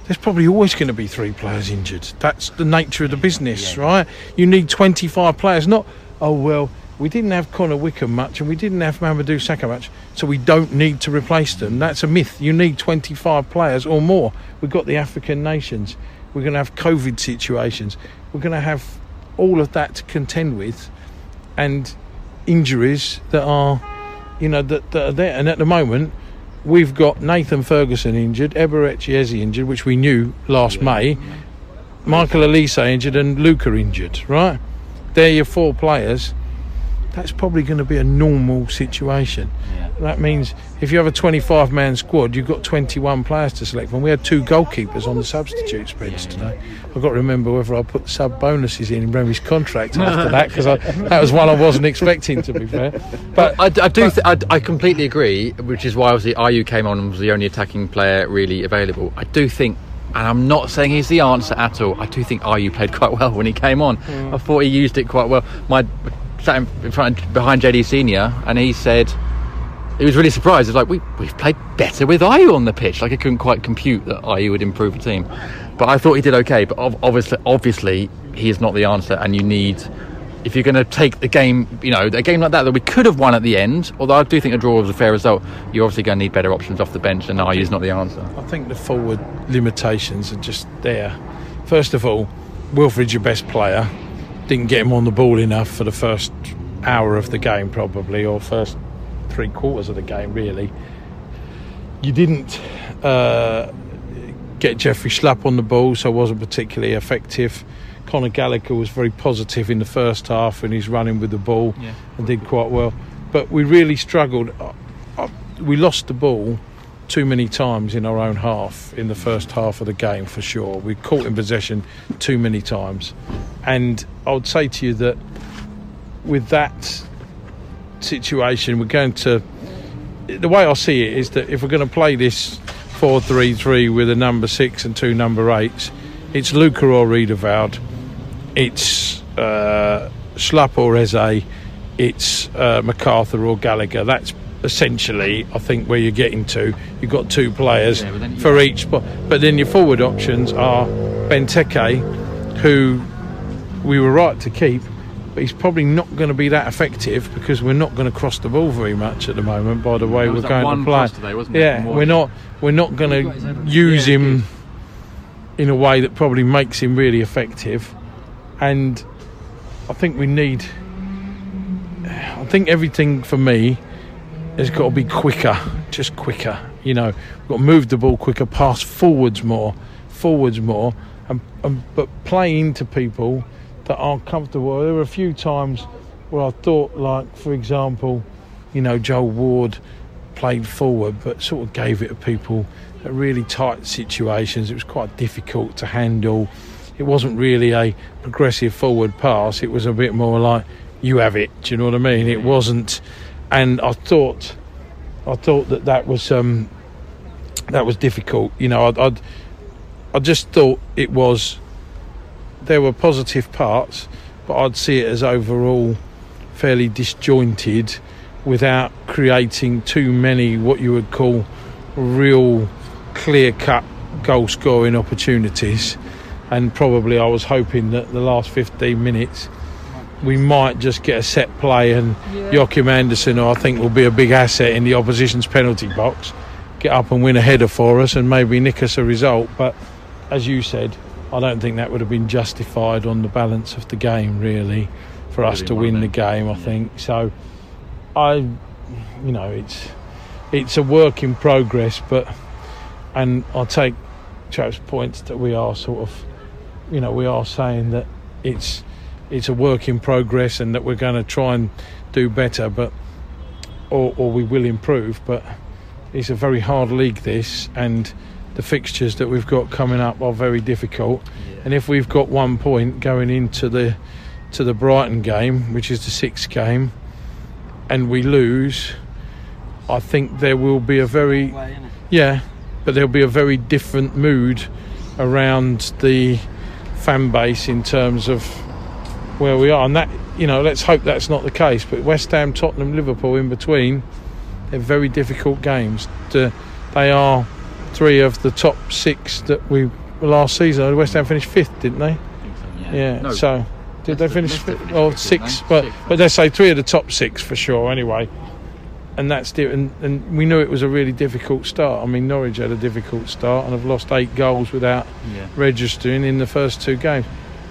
There's probably always going to be three players injured. That's the nature of the business, right? You need 25 players, not, oh, well, we didn't have Connor Wickham much and we didn't have Mamadou Sakho much, so we don't need to replace them. That's a myth. You need 25 players or more. We've got the African nations. We're going to have COVID situations. We're going to have all of that to contend with and injuries that are, you know, that, that are there. And at the moment, we've got Nathan Ferguson injured, Eberechi Eze injured, which we knew last May, Michael Olise injured, and Luka injured, right? They're your four players. That's probably going to be a normal situation. That means if you have a 25 man squad, you've got 21 players to select from. We had two goalkeepers on the substitutes bench today. I've got to remember whether I put sub bonuses in in Remi's contract *laughs* after that because that was one I wasn't expecting, to be fair. But I, I do. Th- I, I completely agree, which is why obviously Ayew came on and was the only attacking player really available. I do think, and I'm not saying he's the answer at all. I do think Ayew played quite well when he came on. Hmm. I thought he used it quite well. My sat in front behind JD Senior, and he said he was really surprised. It's like we we've played better with Ayew on the pitch. Like I couldn't quite compute that Ayew would improve the team, but I thought he did okay. But obviously, obviously, he is not the answer, and you need. If you're going to take the game, you know, a game like that that we could have won at the end, although I do think a draw was a fair result, you're obviously going to need better options off the bench, and is not the answer. I think the forward limitations are just there. First of all, Wilfried's your best player. Didn't get him on the ball enough for the first hour of the game, probably, or first three quarters of the game, really. You didn't uh, get Jeffrey Schlupp on the ball, so wasn't particularly effective. Conor Gallagher was very positive in the first half and he's running with the ball and did quite well. But we really struggled. Uh, uh, We lost the ball too many times in our own half in the first half of the game for sure. We caught in possession too many times. And I would say to you that with that situation, we're going to. The way I see it is that if we're going to play this 4 3 3 with a number six and two number eights, it's Luka or Riedewald, it's uh, Schlupp or Eze, it's uh, McArthur or Gallagher. That's essentially, I think, where you're getting to. You've got two players Yeah, for each spot. But then your forward options are Benteke, who we were right to keep, but he's probably not going to be that effective because we're not going to cross the ball very much at the moment. By the way, There we're was that going one to play. cross today, wasn't there, yeah, from we're not. We're not going to use him in a way that probably makes him really effective, and I think we need. I think everything for me has got to be quicker, just quicker. You know, we've got to move the ball quicker, pass forwards more, forwards more, and, and but play into people that aren't comfortable. There were a few times where I thought, like for example, you know, Joel Ward played forward, but sort of gave it to people at really tight situations. It was quite difficult to handle. It wasn't really a progressive forward pass. It was a bit more like you have it. Do you know what I mean? It wasn't, and I thought, I thought that that was um, that was difficult. You know, I'd, I'd I just thought it was. There were positive parts, but I'd see it as overall fairly disjointed, without creating too many what you would call real clear-cut goal-scoring opportunities. And probably I was hoping that the last 15 minutes we might just get a set play and yeah. Joachim Andersen, I think, will be a big asset in the opposition's penalty box. Get up and win a header for us and maybe nick us a result. But as you said, I don't think that would have been justified on the balance of the game, really, for us to win the game. I think so. I, you know, it's it's a work in progress, but and I take Chap's points that we are sort of, you know, we are saying that it's it's a work in progress and that we're going to try and do better, but or or we will improve, but it's a very hard league this and the fixtures that we've got coming up are very difficult. Yeah. And if we've got one point going into the to the Brighton game, which is the sixth game, and we lose, I think there will be a very yeah, but there'll be a very different mood around the fan base in terms of where we are, and that you know, let's hope that's not the case. But West Ham, Tottenham, Liverpool in between, they're very difficult games. To, they are three of the top six that we last season. West Ham finished fifth, didn't they? So, yeah. yeah. No, so did they finish fifth? Or six? But six. but they say three of the top six for sure. Anyway. And that's di- and, and we knew it was a really difficult start. I mean, Norwich had a difficult start and have lost eight goals without Yeah. registering in the first two games.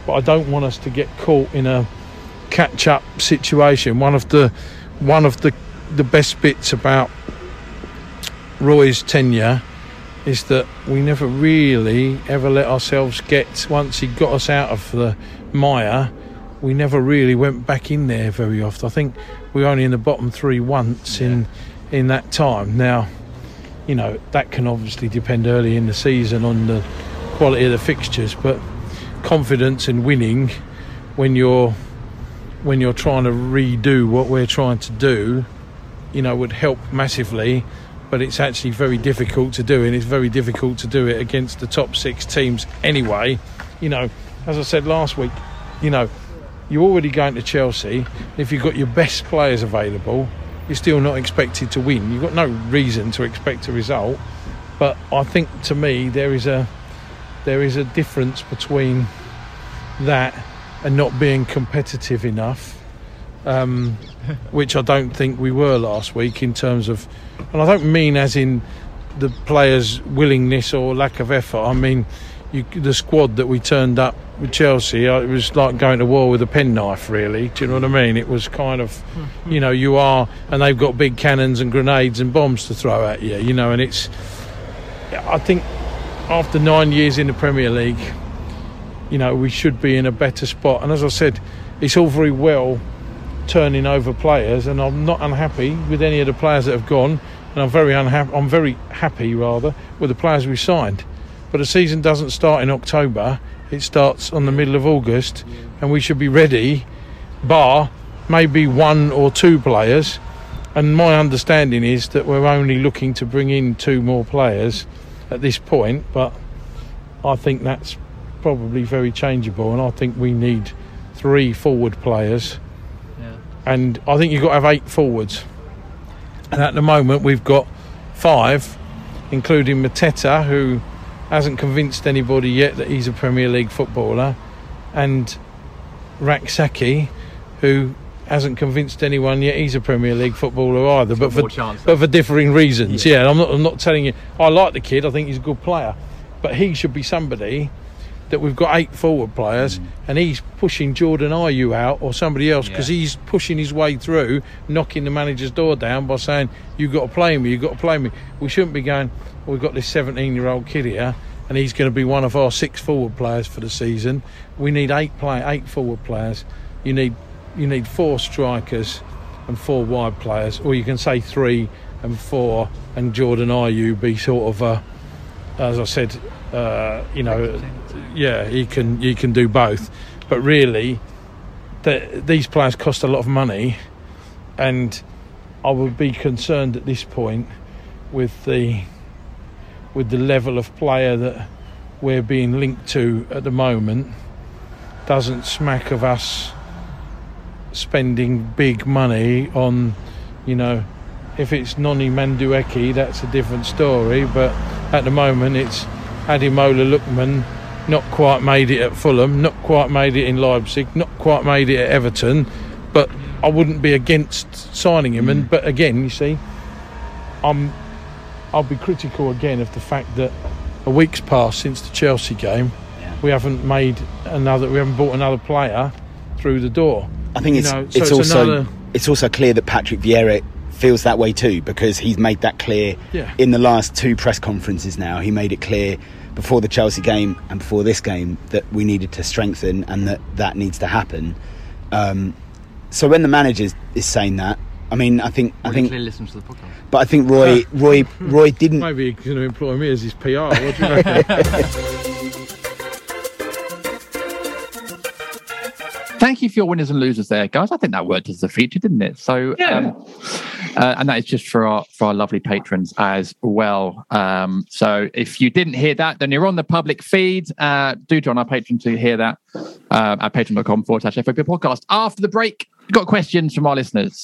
But I don't want us to get caught in a catch-up situation. One of the one of the the best bits about Roy's tenure is that we never really ever let ourselves get once he got us out of the mire we never really went back in there very often I think we were only in the bottom three once in in that time. Now you know that can obviously depend early in the season on the quality of the fixtures but confidence in winning when you're when you're trying to redo what we're trying to do you know would help massively but it's actually very difficult to do and it's very difficult to do it against the top six teams anyway. You know as i said last week you know you're already going to chelsea. If you've got your best players available you're still not expected to win. You've got no reason to expect a result. But i think to me there is a there is a difference between that and not being competitive enough. Um, which I don't think we were last week in terms of, and I don't mean as in the players' willingness or lack of effort. I mean you, the squad that we turned up with Chelsea. uh, It was like going to war with a penknife, really. Do you know what I mean? It was kind of, you know, you are, and they've got big cannons and grenades and bombs to throw at you, you know, and it's. I think after nine years in the Premier League, you know, we should be in a better spot. And as I said, it's all very well turning over players, and I'm not unhappy with any of the players that have gone, and I'm very unhappy. I'm very happy rather with the players we signed. But the season doesn't start in October; it starts on the middle of August, and we should be ready. Bar maybe one or two players, and my understanding is that we're only looking to bring in two more players at this point. But I think that's probably very changeable, and I think we need three forward players and I think you've got to have eight forwards. And at the moment, we've got five, including Mateta, who hasn't convinced anybody yet that he's a Premier League footballer, and Rak-Sakyi, who hasn't convinced anyone yet he's a Premier League footballer either, but for, chance, but for differing reasons. Yeah, I'm not. I'm not telling you. I like the kid. I think he's a good player, but he should be somebody that we've got eight forward players and he's pushing Jordan Ayew out or somebody else because Yeah. he's pushing his way through, knocking the manager's door down by saying, You've got to play me, you've got to play me. We shouldn't be going, We've got this 17 year old kid here and he's going to be one of our six forward players for the season. We need eight play eight forward players. You need you need four strikers and four wide players, or you can say three and four, and Jordan Ayew be sort of a, as I said, uh, you know, yeah, he can he can do both, but really, the, these players cost a lot of money, and I would be concerned at this point with the with the level of player that we're being linked to at the moment doesn't smack of us spending big money on, you know, if it's Noni Madueke, that's a different story. But at the moment, it's Ademola Lookman, not quite made it at Fulham, not quite made it in Leipzig, not quite made it at Everton. But I wouldn't be against signing him. And hmm. but again, you see, I'm I'll be critical again of the fact that a week's passed since the Chelsea game. We haven't made another. We haven't bought another player through the door. I think it's know, so it's, it's also another- it's also clear that Patrick Vieira feels that way too because he's made that clear Yeah. in the last two press conferences. Now he made it clear before the Chelsea game and before this game that we needed to strengthen and that that needs to happen. Um, so when the manager is- is saying that, I mean, I think I think, listen to the podcast. but I think Roy Roy *laughs* Roy didn't. Maybe he's going to employ me as his PR. *laughs* Thank you for your winners and losers there, guys. I think that worked as a feature, didn't it? So, um, uh, and that is just for our for our lovely patrons as well. Um, so, if you didn't hear that, then you're on the public feed. Uh, do join our patron to hear that uh, at patreon.com forward slash FYP podcast. After the break, we've got questions from our listeners.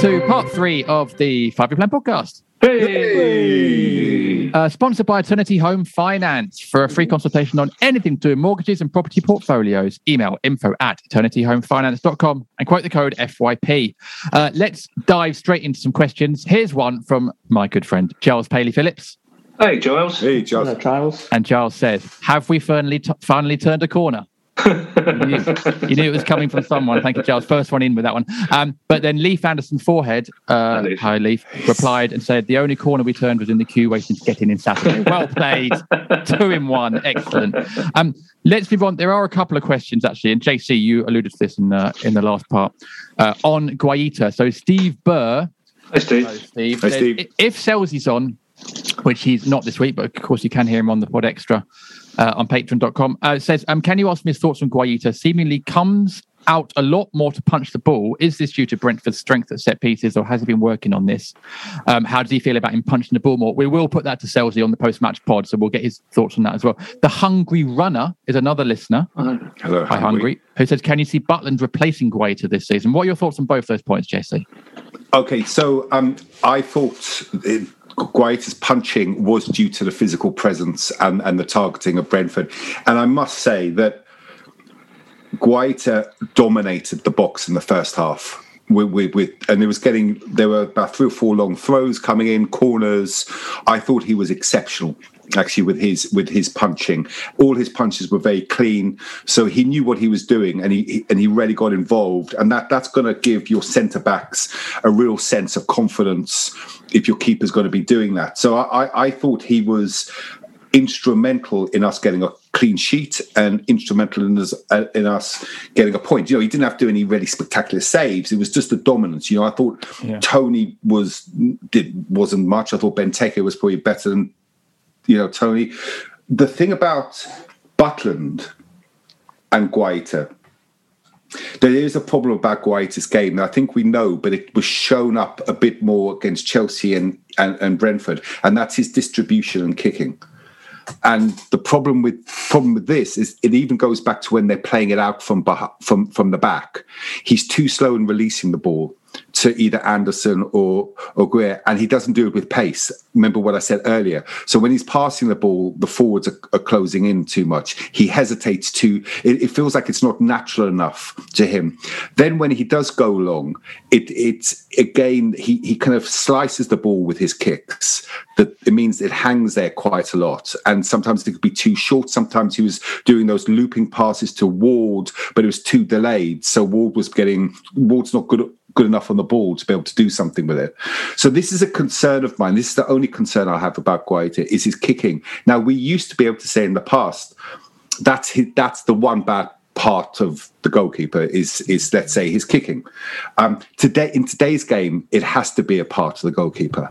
To part three of the Five Year Plan podcast. Uh, sponsored by Eternity Home Finance. For a free consultation on anything to do with mortgages and property portfolios, email info at eternityhomefinance.com and quote the code FYP. Uh, let's dive straight into some questions. Here's one from my good friend, Charles Paley Phillips. Hey, Giles. Hey, Giles. Hello, Giles. And Charles says, Have we finally, t- finally turned a corner? You, knew, you knew it was coming from someone. Thank you, Charles. First one in with that one. Um, but then Leaf Anderson Forehead, uh, hi Leaf, replied and said the only corner we turned was in the queue waiting to get in in Saturday. Well played, *laughs* two in one, excellent. Um, let's move on. There are a couple of questions actually, and JC, you alluded to this in the in the last part uh, on Guaita. So Steve Burr, Hey, Steve. Steve, Hi, says, Steve. If Selzy's on, which he's not this week, but of course you can hear him on the Pod Extra uh, on patreon.com. Uh, it says, um, Can you ask me his thoughts on Guaita? Seemingly comes out a lot more to punch the ball. Is this due to Brentford's strength at set pieces, or has he been working on this? Um, how does he feel about him punching the ball more? We will put that to Selzy on the post match pod, so we'll get his thoughts on that as well. The Hungry Runner is another listener. Hello, Hi, Hungry, who says, Can you see Butland replacing Guaita this season? What are your thoughts on both those points, JC? Okay, so um, I thought Guaita's punching was due to the physical presence and, and the targeting of Brentford. And I must say that Guaita dominated the box in the first half. With, with, with and it was getting there were about three or four long throws coming in corners i thought he was exceptional actually with his with his punching all his punches were very clean so he knew what he was doing and he, and he really got involved and that that's going to give your centre backs a real sense of confidence if your keeper's going to be doing that so i i, I thought he was instrumental in us getting a clean sheet and instrumental in us, uh, in us getting a point. You know, he didn't have to do any really spectacular saves. It was just the dominance. You know, I thought Yeah. Tony was did wasn't much. I thought Benteke was probably better than you know Tony. The thing about Butland and Guaita there is a problem about Guaita's game, I think we know, but it was shown up a bit more against Chelsea and, and, and Brentford, and that's his distribution and kicking. And the problem with problem with this is it even goes back to when they're playing it out from from from the back. He's too slow in releasing the ball to either Andersen or or Greer, and he doesn't do it with pace. Remember what I said earlier. So when he's passing the ball, the forwards are, are closing in too much. He hesitates to. It, it feels like it's not natural enough to him. Then when he does go long, it it's again he he kind of slices the ball with his kicks. That it means it hangs there quite a lot, and sometimes it could be too short. Sometimes he was doing those looping passes to Ward, but it was too delayed. So Ward was getting Ward's not good good enough on the ball to be able to do something with it. So this is a concern of mine. This is the only concern I have about Guaita is his kicking. Now we used to be able to say in the past that's his, that's the one bad part of the goalkeeper is is let's say his kicking. Um, today in today's game, it has to be a part of the goalkeeper.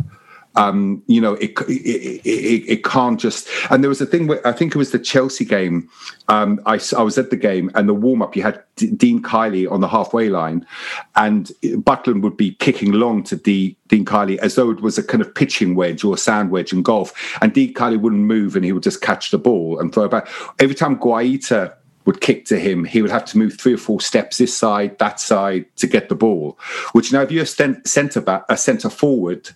Um, you know, it, it, it, it can't just. And there was a thing where I think it was the Chelsea game. Um, I, I was at the game and the warm up. You had D- Dean Kiely on the halfway line, and Butland would be kicking long to D, Dean Kiely as though it was a kind of pitching wedge or sand wedge in golf. And Dean Kiely wouldn't move, and he would just catch the ball and throw it back. Every time Guaita would kick to him, he would have to move three or four steps this side, that side to get the ball. Which now, if you're a centre back, a centre forward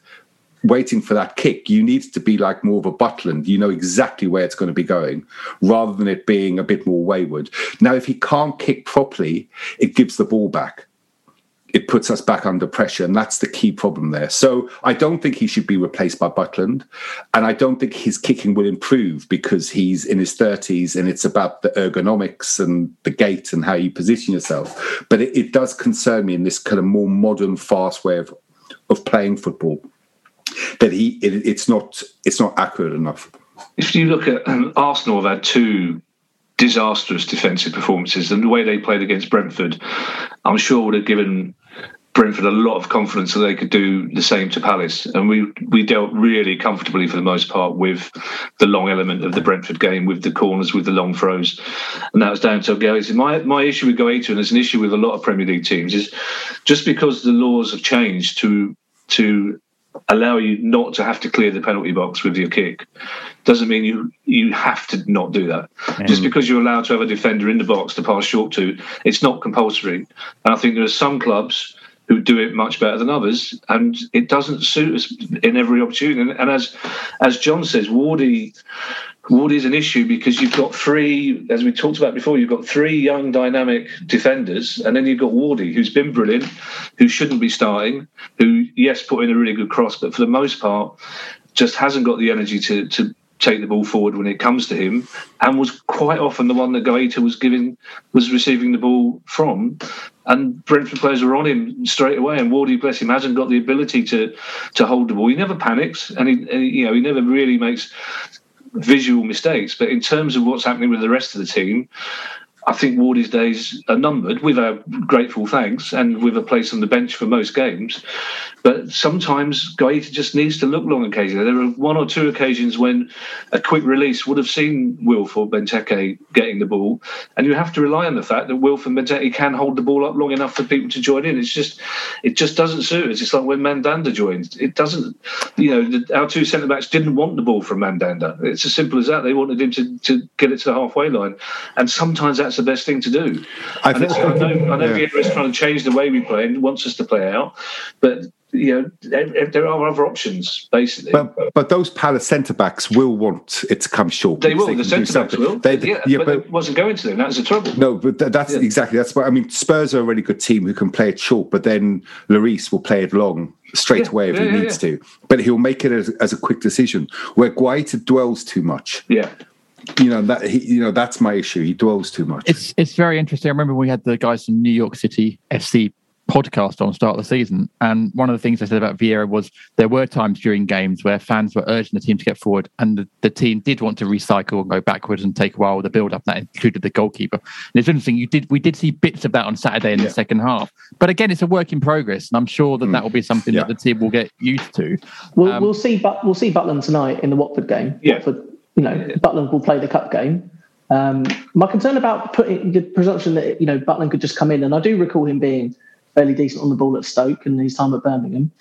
waiting for that kick, you need to be like more of a Butland. You know exactly where it's going to be going, rather than it being a bit more wayward. Now, if he can't kick properly, it gives the ball back. It puts us back under pressure, and that's the key problem there. So I don't think he should be replaced by Butland, and I don't think his kicking will improve because he's in his thirties, and it's about the ergonomics and the gait and how you position yourself. But it, it does concern me in this kind of more modern, fast way of, of playing football that he it, it's not it's not accurate enough. If you look at um, Arsenal, have had two disastrous defensive performances, and the way they played against Brentford, I'm sure would have given Brentford a lot of confidence that they could do the same to Palace. And we we dealt really comfortably for the most part with the long element of the Brentford game, with the corners, with the long throws, and that was down to Guaita. My my issue with Guaita, and there's an issue with a lot of Premier League teams, is just because the laws have changed to to allow you not to have to clear the penalty box with your kick doesn't mean you you have to not do that. Just because you're allowed to have a defender in the box to pass short to, it's not compulsory. And I think there are some clubs who do it much better than others, and it doesn't suit us in every opportunity. And, and as as John says, Wardy. Wardy is an issue because you've got three, as we talked about before, you've got three young, dynamic defenders, and then you've got Wardy, who's been brilliant, who shouldn't be starting, who, yes, put in a really good cross, but for the most part, just hasn't got the energy to, to take the ball forward when it comes to him, and was quite often the one that Guaita was giving, was receiving the ball from. And Brentford players were on him straight away, and Wardy, bless him, hasn't got the ability to to hold the ball. He never panics, and he, and, you know he never really makes visual mistakes. But in terms of what's happening with the rest of the team, I think Wardy's days are numbered, with our grateful thanks and with a place on the bench for most games. But sometimes Guaita just needs to look long occasionally. There are one or two occasions when a quick release would have seen Wilf or Benteke getting the ball, and you have to rely on the fact that Wilf and Benteke can hold the ball up long enough for people to join in. It's just, it just doesn't suit us. It's like when Mandanda joined. It doesn't, you know, our two centre backs didn't want the ball from Mandanda. It's as simple as that. They wanted him to, to get it to the halfway line, and sometimes that's the best thing to do. I it's- I, know, I know Yeah. Vieira is trying to change the way we play and wants us to play out, but you know there, there are other options basically. But but those Palace centre backs will want it to come short. they will. The centre backs will. They- yeah, yeah, but, but it wasn't going to them. That was the trouble. No, but that's Yeah. exactly that's what I mean. Spurs are a really good team who can play it short, but then Lloris will play it long straight Yeah, away if he needs to. But he'll make it as, as a quick decision. Where Guaita dwells too much, Yeah. You know that he, you know that's my issue. He dwells too much. It's it's very interesting. I remember we had the guys from New York City FC podcast on start of the season, and one of the things I said about Vieira was there were times during games where fans were urging the team to get forward, and the, the team did want to recycle and go backwards and take a while with the build up. That included the goalkeeper. And it's interesting. You did we did see bits of that on Saturday in Yeah. the second half, but again, it's a work in progress, and I'm sure that that will be something Yeah. that the team will get used to. We'll, Um, we'll see. But we'll see Butland tonight in the Watford game. Yeah. Watford, you know, Butland will play the cup game. Um, my concern about putting the presumption that you know Butland could just come in, and I do recall him being fairly decent on the ball at Stoke and his time at Birmingham.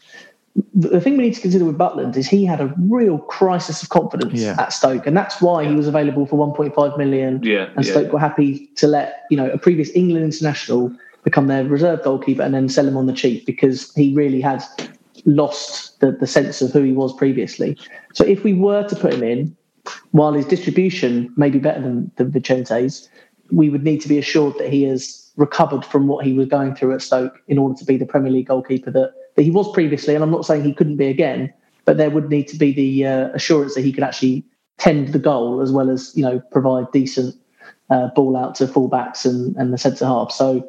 The the thing we need to consider with Butland is he had a real crisis of confidence Yeah. at Stoke, and that's why he was available for 1.5 million. Yeah, and yeah. Stoke were happy to let you know a previous England international become their reserve goalkeeper and then sell him on the cheap because he really had lost the, the sense of who he was previously. So if we were to put him in, while his distribution may be better than, than Vicente's, we would need to be assured that he has recovered from what he was going through at Stoke in order to be the Premier League goalkeeper that, that he was previously. And I'm not saying he couldn't be again, but there would need to be the uh, assurance that he could actually tend the goal as well as you know provide decent uh, ball out to fullbacks and, and the centre half. So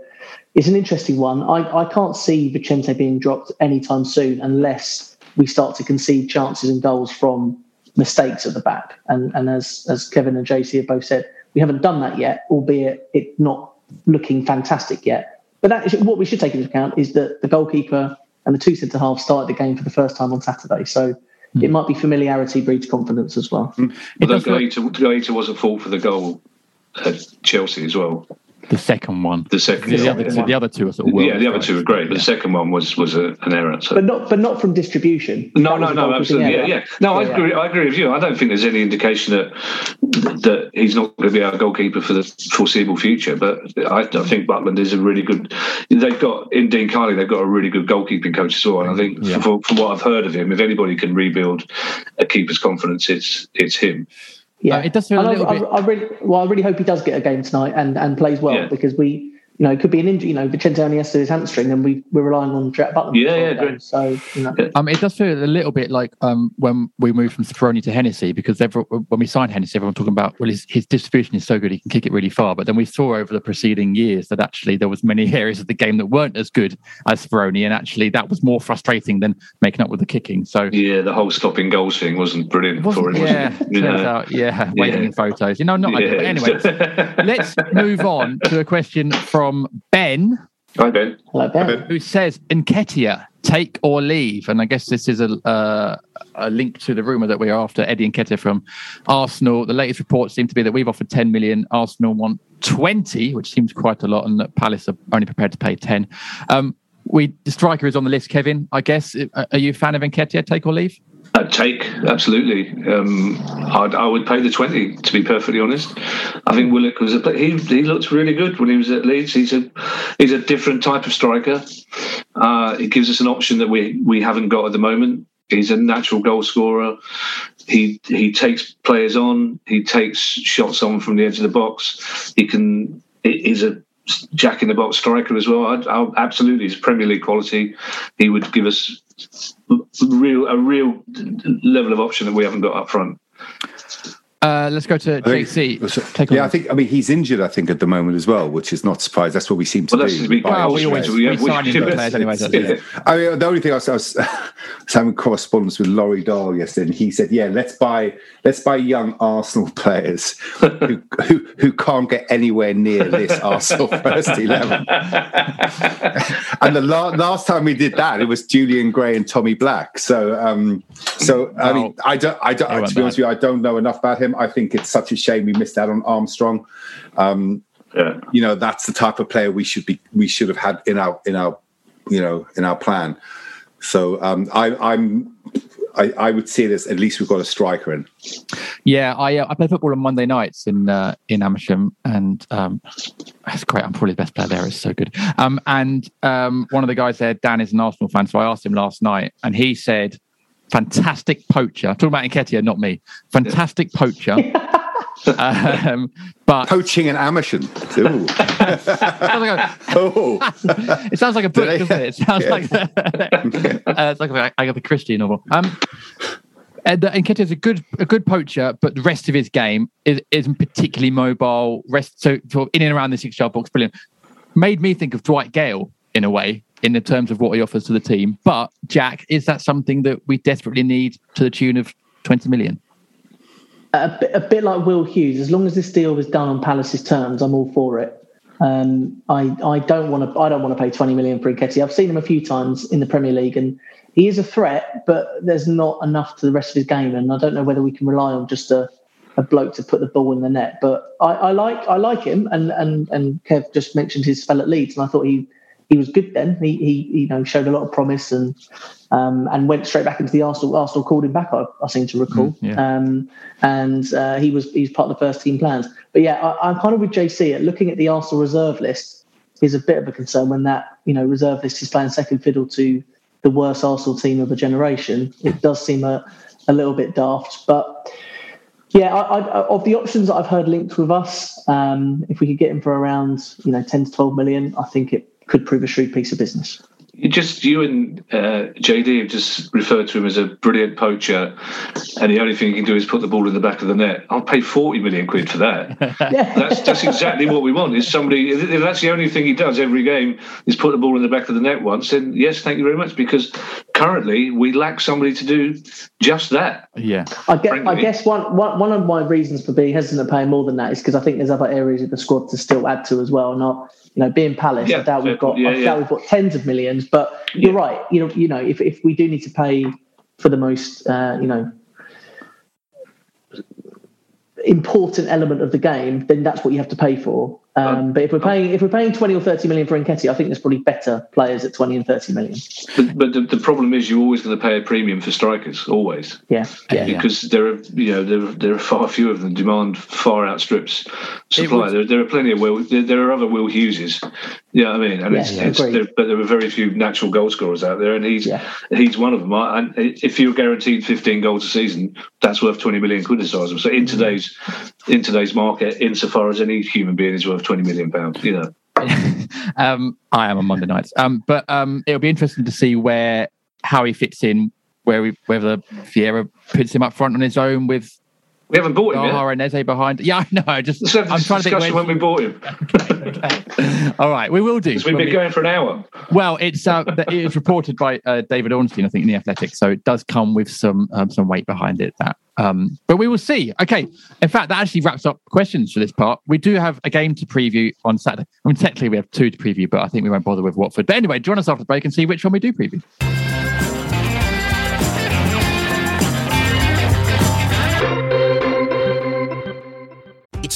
it's an interesting one. I, I can't see Vicente being dropped anytime soon unless we start to concede chances and goals from mistakes at the back. And and as as Kevin and JC have both said, we haven't done that yet, albeit it not looking fantastic yet. But that is, what we should take into account is that the goalkeeper and the two centre halves started the game for the first time on Saturday. So hmm. it might be familiarity breeds confidence as well. Hmm. Although does look- Guaita, Guaita was at fault for the goal at Chelsea as well. The second one, The second, the, other two, the other two are sort of yeah, the other two were great, but the second one was was a, an error. So. But not but not from distribution. No, That no, no, absolutely. Yeah, yeah. No, I Yeah. agree. I agree with you. I don't think there's any indication that that he's not going to be our goalkeeper for the foreseeable future. But I, I think Butland is a really good. They've got in Dean Carley. They've got a really good goalkeeping coach as well. And I think Yeah. from, from what I've heard of him, if anybody can rebuild a keeper's confidence, it's it's him. Yeah, Uh, it does feel a I- little I, bit- I really, well, I really hope he does get a game tonight and, and plays well Yeah. because we, you know, it could be an injury. You know, Vicente only has to his hamstring, and we we're relying on Jack Butland. Yeah, for yeah, game. great. So you know, Um, it does feel a little bit like um, when we moved from Speroni to Hennessy because every, when we signed Hennessy, everyone was talking about well, his, his distribution is so good he can kick it really far. But then we saw over the preceding years that actually there was many *laughs* areas of the game that weren't as good as Speroni, and actually that was more frustrating than making up with the kicking. So Yeah, the whole stopping goals thing wasn't brilliant wasn't- for him. yeah, wasn't it? You turns know? out, yeah, waiting Yeah. in photos, you know, not ideal. But anyway, *laughs* let's move on to a question from Ben. Hi, Ben. hello Ben. who says Nketiah take or leave, and I guess this is a uh, a link to the rumor that we're after Eddie Nketiah from Arsenal. The latest reports seem to be that we've offered 10 million, Arsenal want 20, which seems quite a lot, and that Palace are only prepared to pay 10. Um, we the striker is on the list, Kevin. I guess. Are you a fan of Nketiah? Take or leave? Uh, take absolutely. Um, I'd, I would pay the twenty. To be perfectly honest, I think Willock was a he. He looked really good when he was at Leeds. He's a he's a different type of striker. Uh, it gives us an option that we we haven't got at the moment. He's a natural goal scorer. He he takes players on. He takes shots on from the edge of the box. He can. He's a jack in the box striker as well. I'd, I'll, absolutely, he's Premier League quality. He would give us real a real level of option that we haven't got up front. Uh, let's go to I think- JC. Take or yeah, I think. I mean, he's injured. I think at the moment as well, which is not surprised. That's what we seem to Well, that's be. we, by Well, we always- means. we sign in the players anyway. Yeah. *laughs* I mean, the only thing I was, I was, I *laughs* was having correspondence with Laurie Dahl yesterday, and he said, "Yeah, let's buy, let's buy young Arsenal *laughs* players who who, who can't get anywhere near this Arsenal first eleven. and the la- last time we did that, it was Julian Gray and Tommy Black. So, um, so I mean, I don't, I don't. They weren't To be honest with you, I don't know enough about him. I think it's such a shame we missed out on Armstrong. Um, Yeah. you know that's the type of player we should be we should have had in our in our you know in our plan so um i i'm I, I would see this at least we've got a striker in Yeah, I uh, I play football on Monday nights in uh, in Amersham, and um, that's great. I'm probably the best player there. It's so good. Um, and um, one of the guys there, Dan, is an Arsenal fan, so I asked him last night, and he said, "Fantastic poacher." Talking about Nketiah, not me. Fantastic poacher. *laughs* um, but poaching in Amersham Ooh. *laughs* sounds like a- oh it sounds like a book, I- doesn't it? It sounds Yeah. like *laughs* uh, it's like a Agatha Christie novel. Um, and the- Nketiah is a good a good poacher, but the rest of his game is, isn't particularly mobile. Rest so sort of in and around the six yard box, brilliant. Made me think of Dwight Gayle in a way. In the terms of what he offers to the team. But Jack, is that something that we desperately need to the tune of 20 million? A bit, a bit like Will Hughes. As long as this deal was done on Palace's terms, I'm all for it. Um, I I don't want to I don't want to pay 20 million for Nketiah. I've seen him a few times in the Premier League, and he is a threat, but there's not enough to the rest of his game, and I don't know whether we can rely on just a, a bloke to put the ball in the net. But I, I like I like him, and and and Kev just mentioned his spell at Leeds, and I thought he he was good then. He, he you know showed a lot of promise and um, and went straight back into the Arsenal. Arsenal called him back. I, I seem to recall, Mm, yeah. um, and uh, he was he's part of the first team plans. But yeah, I, I'm kind of with JC at looking at the Arsenal reserve list is a bit of a concern when that you know reserve list is playing second fiddle to the worst Arsenal team of a generation. It does seem a, a little bit daft, but. Yeah, I, I, of the options that I've heard linked with us, um, if we could get him for around you know ten to twelve million, I think it could prove a shrewd piece of business. You just you and uh, JD have just referred to him as a brilliant poacher, and the only thing he can do is put the ball in the back of the net. I'll pay forty million quid for that. *laughs* that's that's exactly what we want. Is somebody if if that's the only thing he does every game is put the ball in the back of the net once? Then yes, thank you very much. Because currently we lack somebody to do just that. Yeah. I guess, I Frankly. guess one, one, one of my reasons for being hesitant to pay more than that is because I think there's other areas of the squad to still add to as well. Not you know being Palace, I doubt we've got yeah, I yeah. doubt we've got tens of millions. But you're right. You know you know if if we do need to pay for the most uh, you know important element of the game, then that's what you have to pay for. Um, but if we're paying if we're paying twenty or thirty million for Nketiah, I think there's probably better players at twenty and thirty million. But, but the, the problem is you're always going to pay a premium for strikers, always. Yeah, yeah. because there are you know there, there are far fewer of them. Demand far outstrips supply. There, there are plenty of Will. There, there are other Will Hugheses. Yeah, I mean, and Yeah, it's, yeah, it's there, but there are very few natural goal scorers out there, and he's he's one of them. And if you're guaranteed 15 goals a season, that's worth 20 million quid as far as I'm- So in today's in today's market, insofar as any human being is worth 20 million pounds, you know. *laughs* um, I am on Monday nights. Um, but um, it'll be interesting to see where how he fits in, where we whether Vieira puts him up front on his own with. We haven't bought him yet. And Eze behind. Yeah, I know. Just Let's have I'm trying to think when we bought him. *laughs* All right, we will do. We've been we- going for an hour. Well, it's uh, it was reported by uh, David Ornstein, I think, in the Athletic, so it does come with some um, some weight behind it. That, um, but we will see. Okay, in fact, that actually wraps up questions for this part. We do have a game to preview on Saturday. I mean, technically, we have two to preview, but I think we won't bother with Watford. But anyway, join us after the break and see which one we do preview.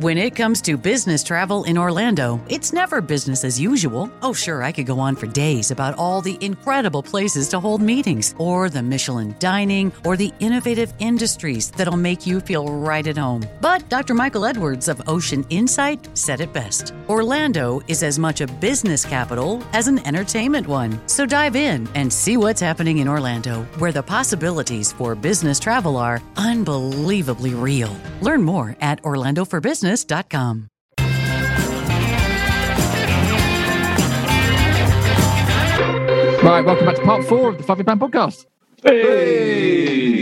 When it comes to business travel in Orlando, it's never business as usual. Oh, sure, I could go on for days about all the incredible places to hold meetings, or the Michelin dining, or the innovative industries that'll make you feel right at home. But Dr. Michael Edwards of Ocean Insight said it best Orlando is as much a business capital as an entertainment one. So dive in and see what's happening in Orlando, where the possibilities for business travel are unbelievably real. Learn more at orlandoforbusiness.com. Right, welcome back to part four of the Fluffy Pan podcast.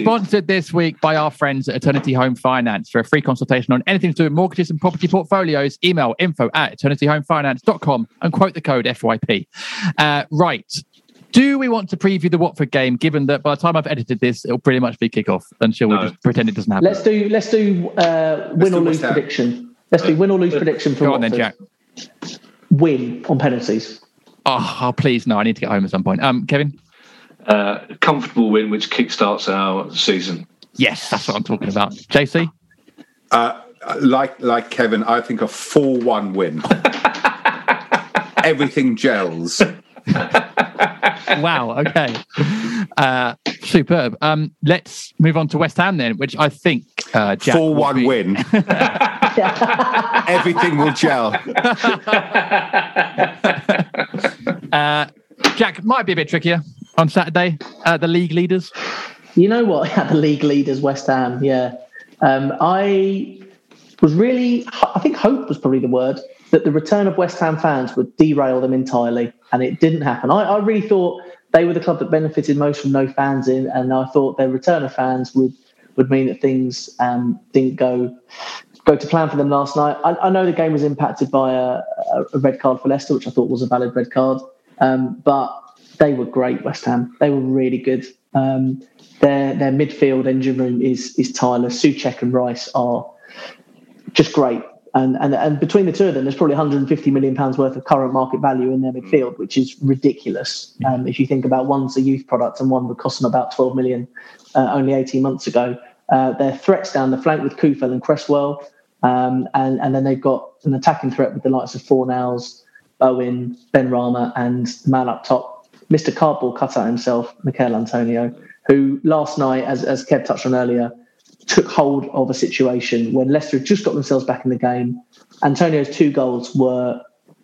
Sponsored this week by our friends at Eternity Home Finance. For a free consultation on anything to do with mortgages and property portfolios, email info at eternityhomefinance.com and quote the code FYP. Uh, right. Do we want to preview the Watford game, given that by the time I've edited this, it'll pretty much be kickoff? And shall we just pretend it doesn't happen? Let's do let's do uh, win do or lose Ham. prediction. Let's do win or lose prediction for Go on then, Watford. Jack. Win on penalties. Oh, oh, please, no, I need to get home at some point. Um, Kevin? Uh, comfortable win, which kickstarts our season. Yes, that's what I'm talking about. JC? Uh, like like Kevin, I think a four-one win. *laughs* Everything gels. *laughs* *laughs* wow. Okay. Uh, superb. Um, let's move on to West Ham then, which I think uh, Jack will Four-one be- win. *laughs* Everything will gel. *laughs* Uh, Jack might be a bit trickier on Saturday. Uh, the league leaders. You know what? Yeah, the league leaders, West Ham. Yeah, um, I was really. I think hope was probably the word that the return of West Ham fans would derail them entirely, and it didn't happen. I, I really thought they were the club that benefited most from no fans in, and I thought their return of fans would would mean that things um, didn't go go to plan for them last night. I, I know the game was impacted by a, a, red card for Leicester, which I thought was a valid red card, um, but they were great. West Ham, they were really good. Um, their their midfield engine room is is tireless. Soucek and Rice are just great. And, and and between the two of them, there's probably 150 million pounds worth of current market value in their midfield, which is ridiculous. Um, if you think about one's a youth product and one would cost them about 12 million uh, only 18 months ago. Uh, their threats down the flank with Coufal and Cresswell, um, and and then they've got an attacking threat with the likes of Fornals, Bowen, Benrahma, and the man up top, Mr. Cardboard cutout himself, Michail Antonio, who last night, as as Kev touched on earlier, took hold of a situation when Leicester had just got themselves back in the game. Antonio's two goals were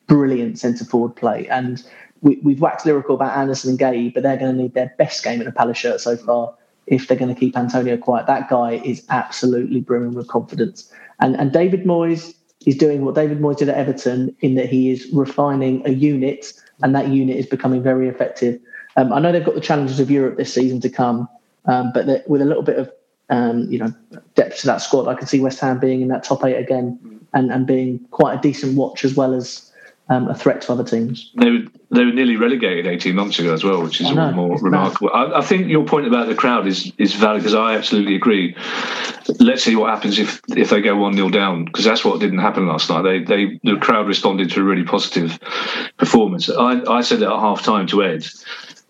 brilliant centre forward play. And we, have waxed lyrical about Andersen and Guéhi, but they're going to need their best game in a Palace shirt so far if they're going to keep Antonio quiet. That guy is absolutely brimming with confidence. And, and David Moyes is doing what David Moyes did at Everton in that he is refining a unit, and that unit is becoming very effective. Um, I know they've got the challenges of Europe this season to come, um, but with a little bit of um, you know, depth to that squad. I can see West Ham being in that top eight again and, and being quite a decent watch as well as um, a threat to other teams. They were, they were nearly relegated 18 months ago as well, which is all more remarkable. I, I, think your point about the crowd is, is valid because I absolutely agree. Let's see what happens if, if they go 1 0 down because that's what didn't happen last night. They, they The crowd responded to a really positive performance. I, I said at half time to Ed,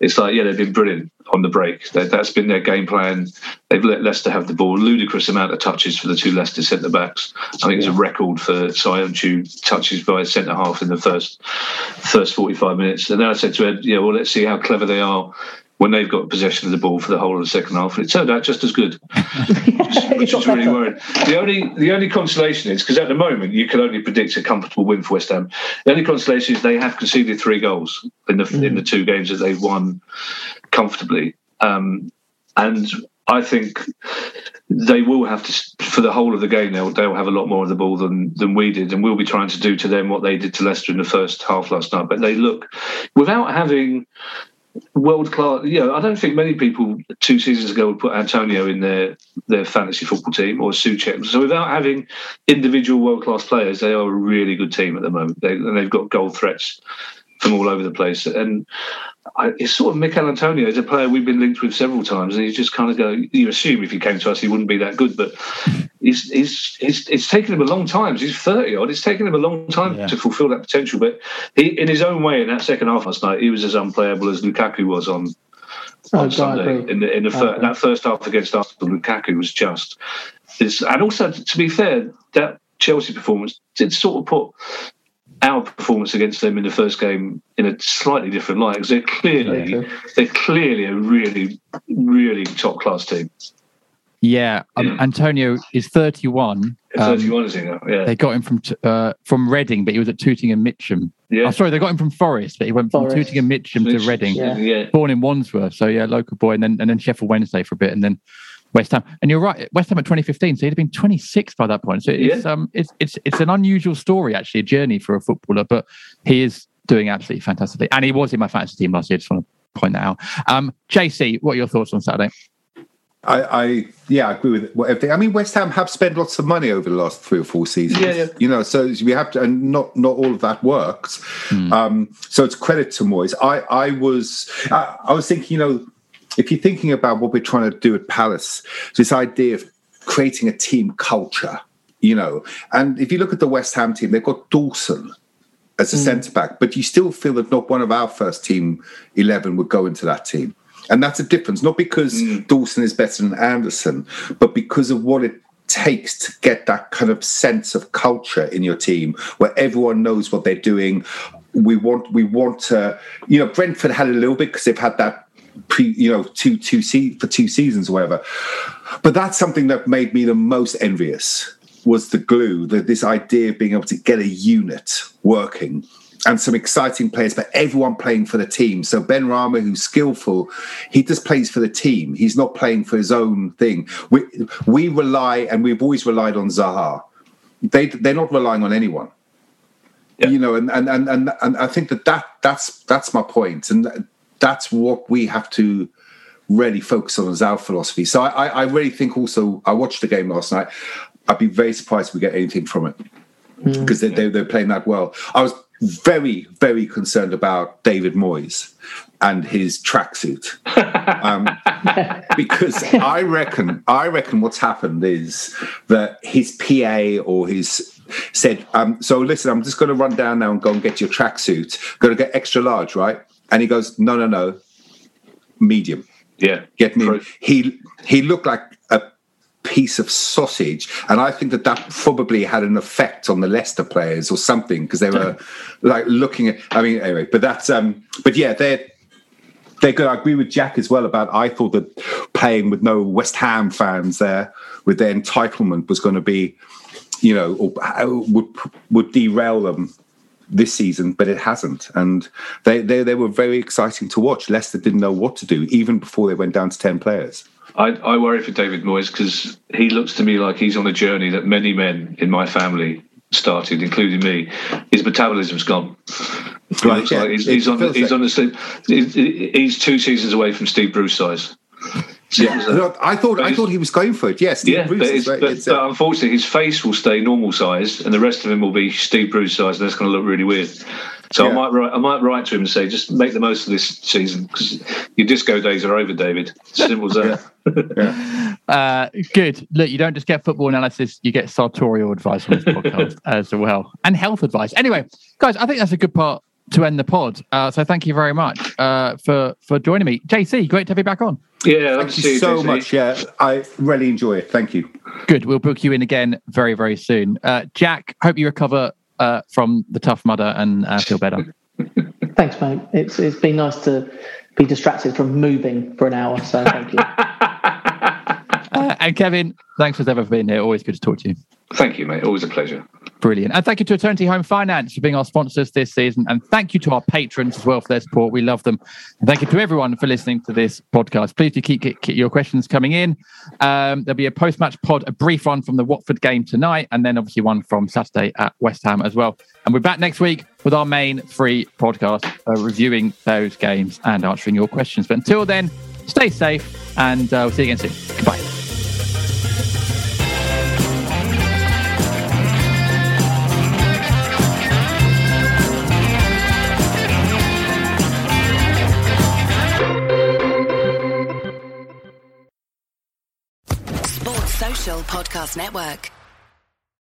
it's like, yeah, they've been brilliant on the break. That, has been their game plan. They've let Leicester have the ball. Ludicrous amount of touches for the two Leicester centre backs. I think it's a record for Söyüncü touches by a centre half in the first first 45 minutes. And then I said to Ed, yeah, well, let's see how clever they are when they've got possession of the ball for the whole of the second half, and it turned out just as good, *laughs* which, is really worrying. The only the only consolation is because at the moment you can only predict a comfortable win for West Ham. The only consolation is they have conceded three goals in the mm. in the two games that they've won comfortably, um, and I think they will have to for the whole of the game. They'll they'll have a lot more of the ball than than we did, and we'll be trying to do to them what they did to Leicester in the first half last night. But they look without having world class. You know, I don't think many people two seasons ago would put Antonio in their their fantasy football team or Soucek. So without having individual world class players, they are a really good team at the moment. They, and they've got goal threats from all over the place. And I, it's sort of Michail Antonio is a player we've been linked with several times, and you just kind of go. You assume if he came to us, he wouldn't be that good, but he's, he's, he's it's taken him a long time. He's thirty odd. It's taken him a long time yeah. to fulfil that potential. But he, in his own way, in that second half last night, he was as unplayable as Lukaku was on on oh, Sunday. In the in the fir- that first half against Arsenal, Lukaku was just. and also, to be fair, that Chelsea performance did sort of put our performance against them in the first game in a slightly different light because they're clearly okay. they're clearly a really really top class team. Yeah, um, Antonio is 31. 31 um, is he now? Yeah. They got him from uh, from Reading, but he was at Tooting and Mitcham. Yeah. Oh, sorry, they got him from Forest, but he went from Forest. Tooting and Mitcham to Reading. Yeah. yeah. Born in Wandsworth, so yeah, local boy, and then and then Sheffield Wednesday for a bit, and then West Ham. And you're right, West Ham at 2015, so he'd have been 26 by that point. So it's yeah. um it's it's it's an unusual story actually, a journey for a footballer, but he is doing absolutely fantastically. And he was in my fantasy team last year. I just want to point that out. Um, JC, what are your thoughts on Saturday? I, I, yeah, I agree with everything. I mean, West Ham have spent lots of money over the last three or four seasons. Yeah, yeah. You know, so we have to, and not not all of that works. Mm. Um, so it's credit to Moyes. I I was I, I was thinking, you know, if you're thinking about what we're trying to do at Palace, this idea of creating a team culture, you know, and if you look at the West Ham team, they've got Dawson as a mm. centre back, but you still feel that not one of our first team 11 would go into that team. And that's a difference, not because mm. Dawson is better than Andersen, but because of what it takes to get that kind of sense of culture in your team where everyone knows what they're doing. We want, we want to, you know, Brentford had a little bit because they've had that pre, you know, two two se- for two seasons or whatever. But that's something that made me the most envious was the glue, that this idea of being able to get a unit working and some exciting players, but everyone playing for the team. So Benrahma, who's skillful, he just plays for the team. He's not playing for his own thing. We we rely, and we've always relied on Zaha. They they're not relying on anyone. Yeah. You know, and, and and and and I think that, that that's that's my point, and that's what we have to really focus on as our philosophy. So I, I really think also I watched the game last night. I'd be very surprised if we get anything from it because mm. they, they, are playing that well. I was very, very concerned about David Moyes and his tracksuit um, *laughs* because I reckon, I reckon what's happened is that his PA or his said, um, "So listen, I'm just going to run down now and go and get your tracksuit. Going to get extra large, right?" And he goes, "No, no, no, medium." Yeah, get me. He he looked like piece of sausage, and I think that that probably had an effect on the Leicester players or something because they were like looking at. I mean, anyway, but that's um, but yeah, they're they're good. I agree with Jack as well about. I thought that playing with no West Ham fans there with their entitlement was going to be, you know, or, would would derail them this season, but it hasn't. And they, they, they were very exciting to watch. Leicester didn't know what to do even before they went down to 10 players. I, I worry for David Moyes because he looks to me like he's on a journey that many men in my family started, including me. His metabolism's gone. Right, yeah, like he's, he's on. He's on the. He's, he's two seasons away from Steve Bruce size. Yeah, I thought I thought he was going for it. Yes, yeah, Bruce but, is, but, but uh, unfortunately, his face will stay normal size, and the rest of him will be Steve Bruce size, and that's going to look really weird. So yeah. I might write, I might write to him and say, just make the most of this season because your disco days are over, David. Simple as that. yeah. uh, good. Look, you don't just get football analysis; you get sartorial advice on this podcast *laughs* as well, and health advice. Anyway, guys, I think that's a good part to end the pod. Uh, so thank you very much uh, for for joining me, JC. Great to have you back on. Yeah, thank you so much. Yeah, I really enjoy it. Thank you. Good. We'll book you in again very very soon. Uh, Jack, hope you recover uh, from the tough mudder and uh, feel better. *laughs* Thanks, mate. It's it's been nice to be distracted from moving for an hour. So thank you. *laughs* Uh, and Kevin, thanks as ever for being here. Always good to talk to you. Thank you, mate. Always a pleasure. Brilliant. And thank you to Eternity Home Finance for being our sponsors this season. And thank you to our patrons as well for their support. We love them. And thank you to everyone for listening to this podcast. Please do keep, keep your questions coming in. Um, there'll be a post match pod, a brief one from the Watford game tonight, and then obviously one from Saturday at West Ham as well. And we're back next week with our main free podcast, uh, reviewing those games and answering your questions. But until then, stay safe and uh, we'll see you again soon. Goodbye. Podcast Network.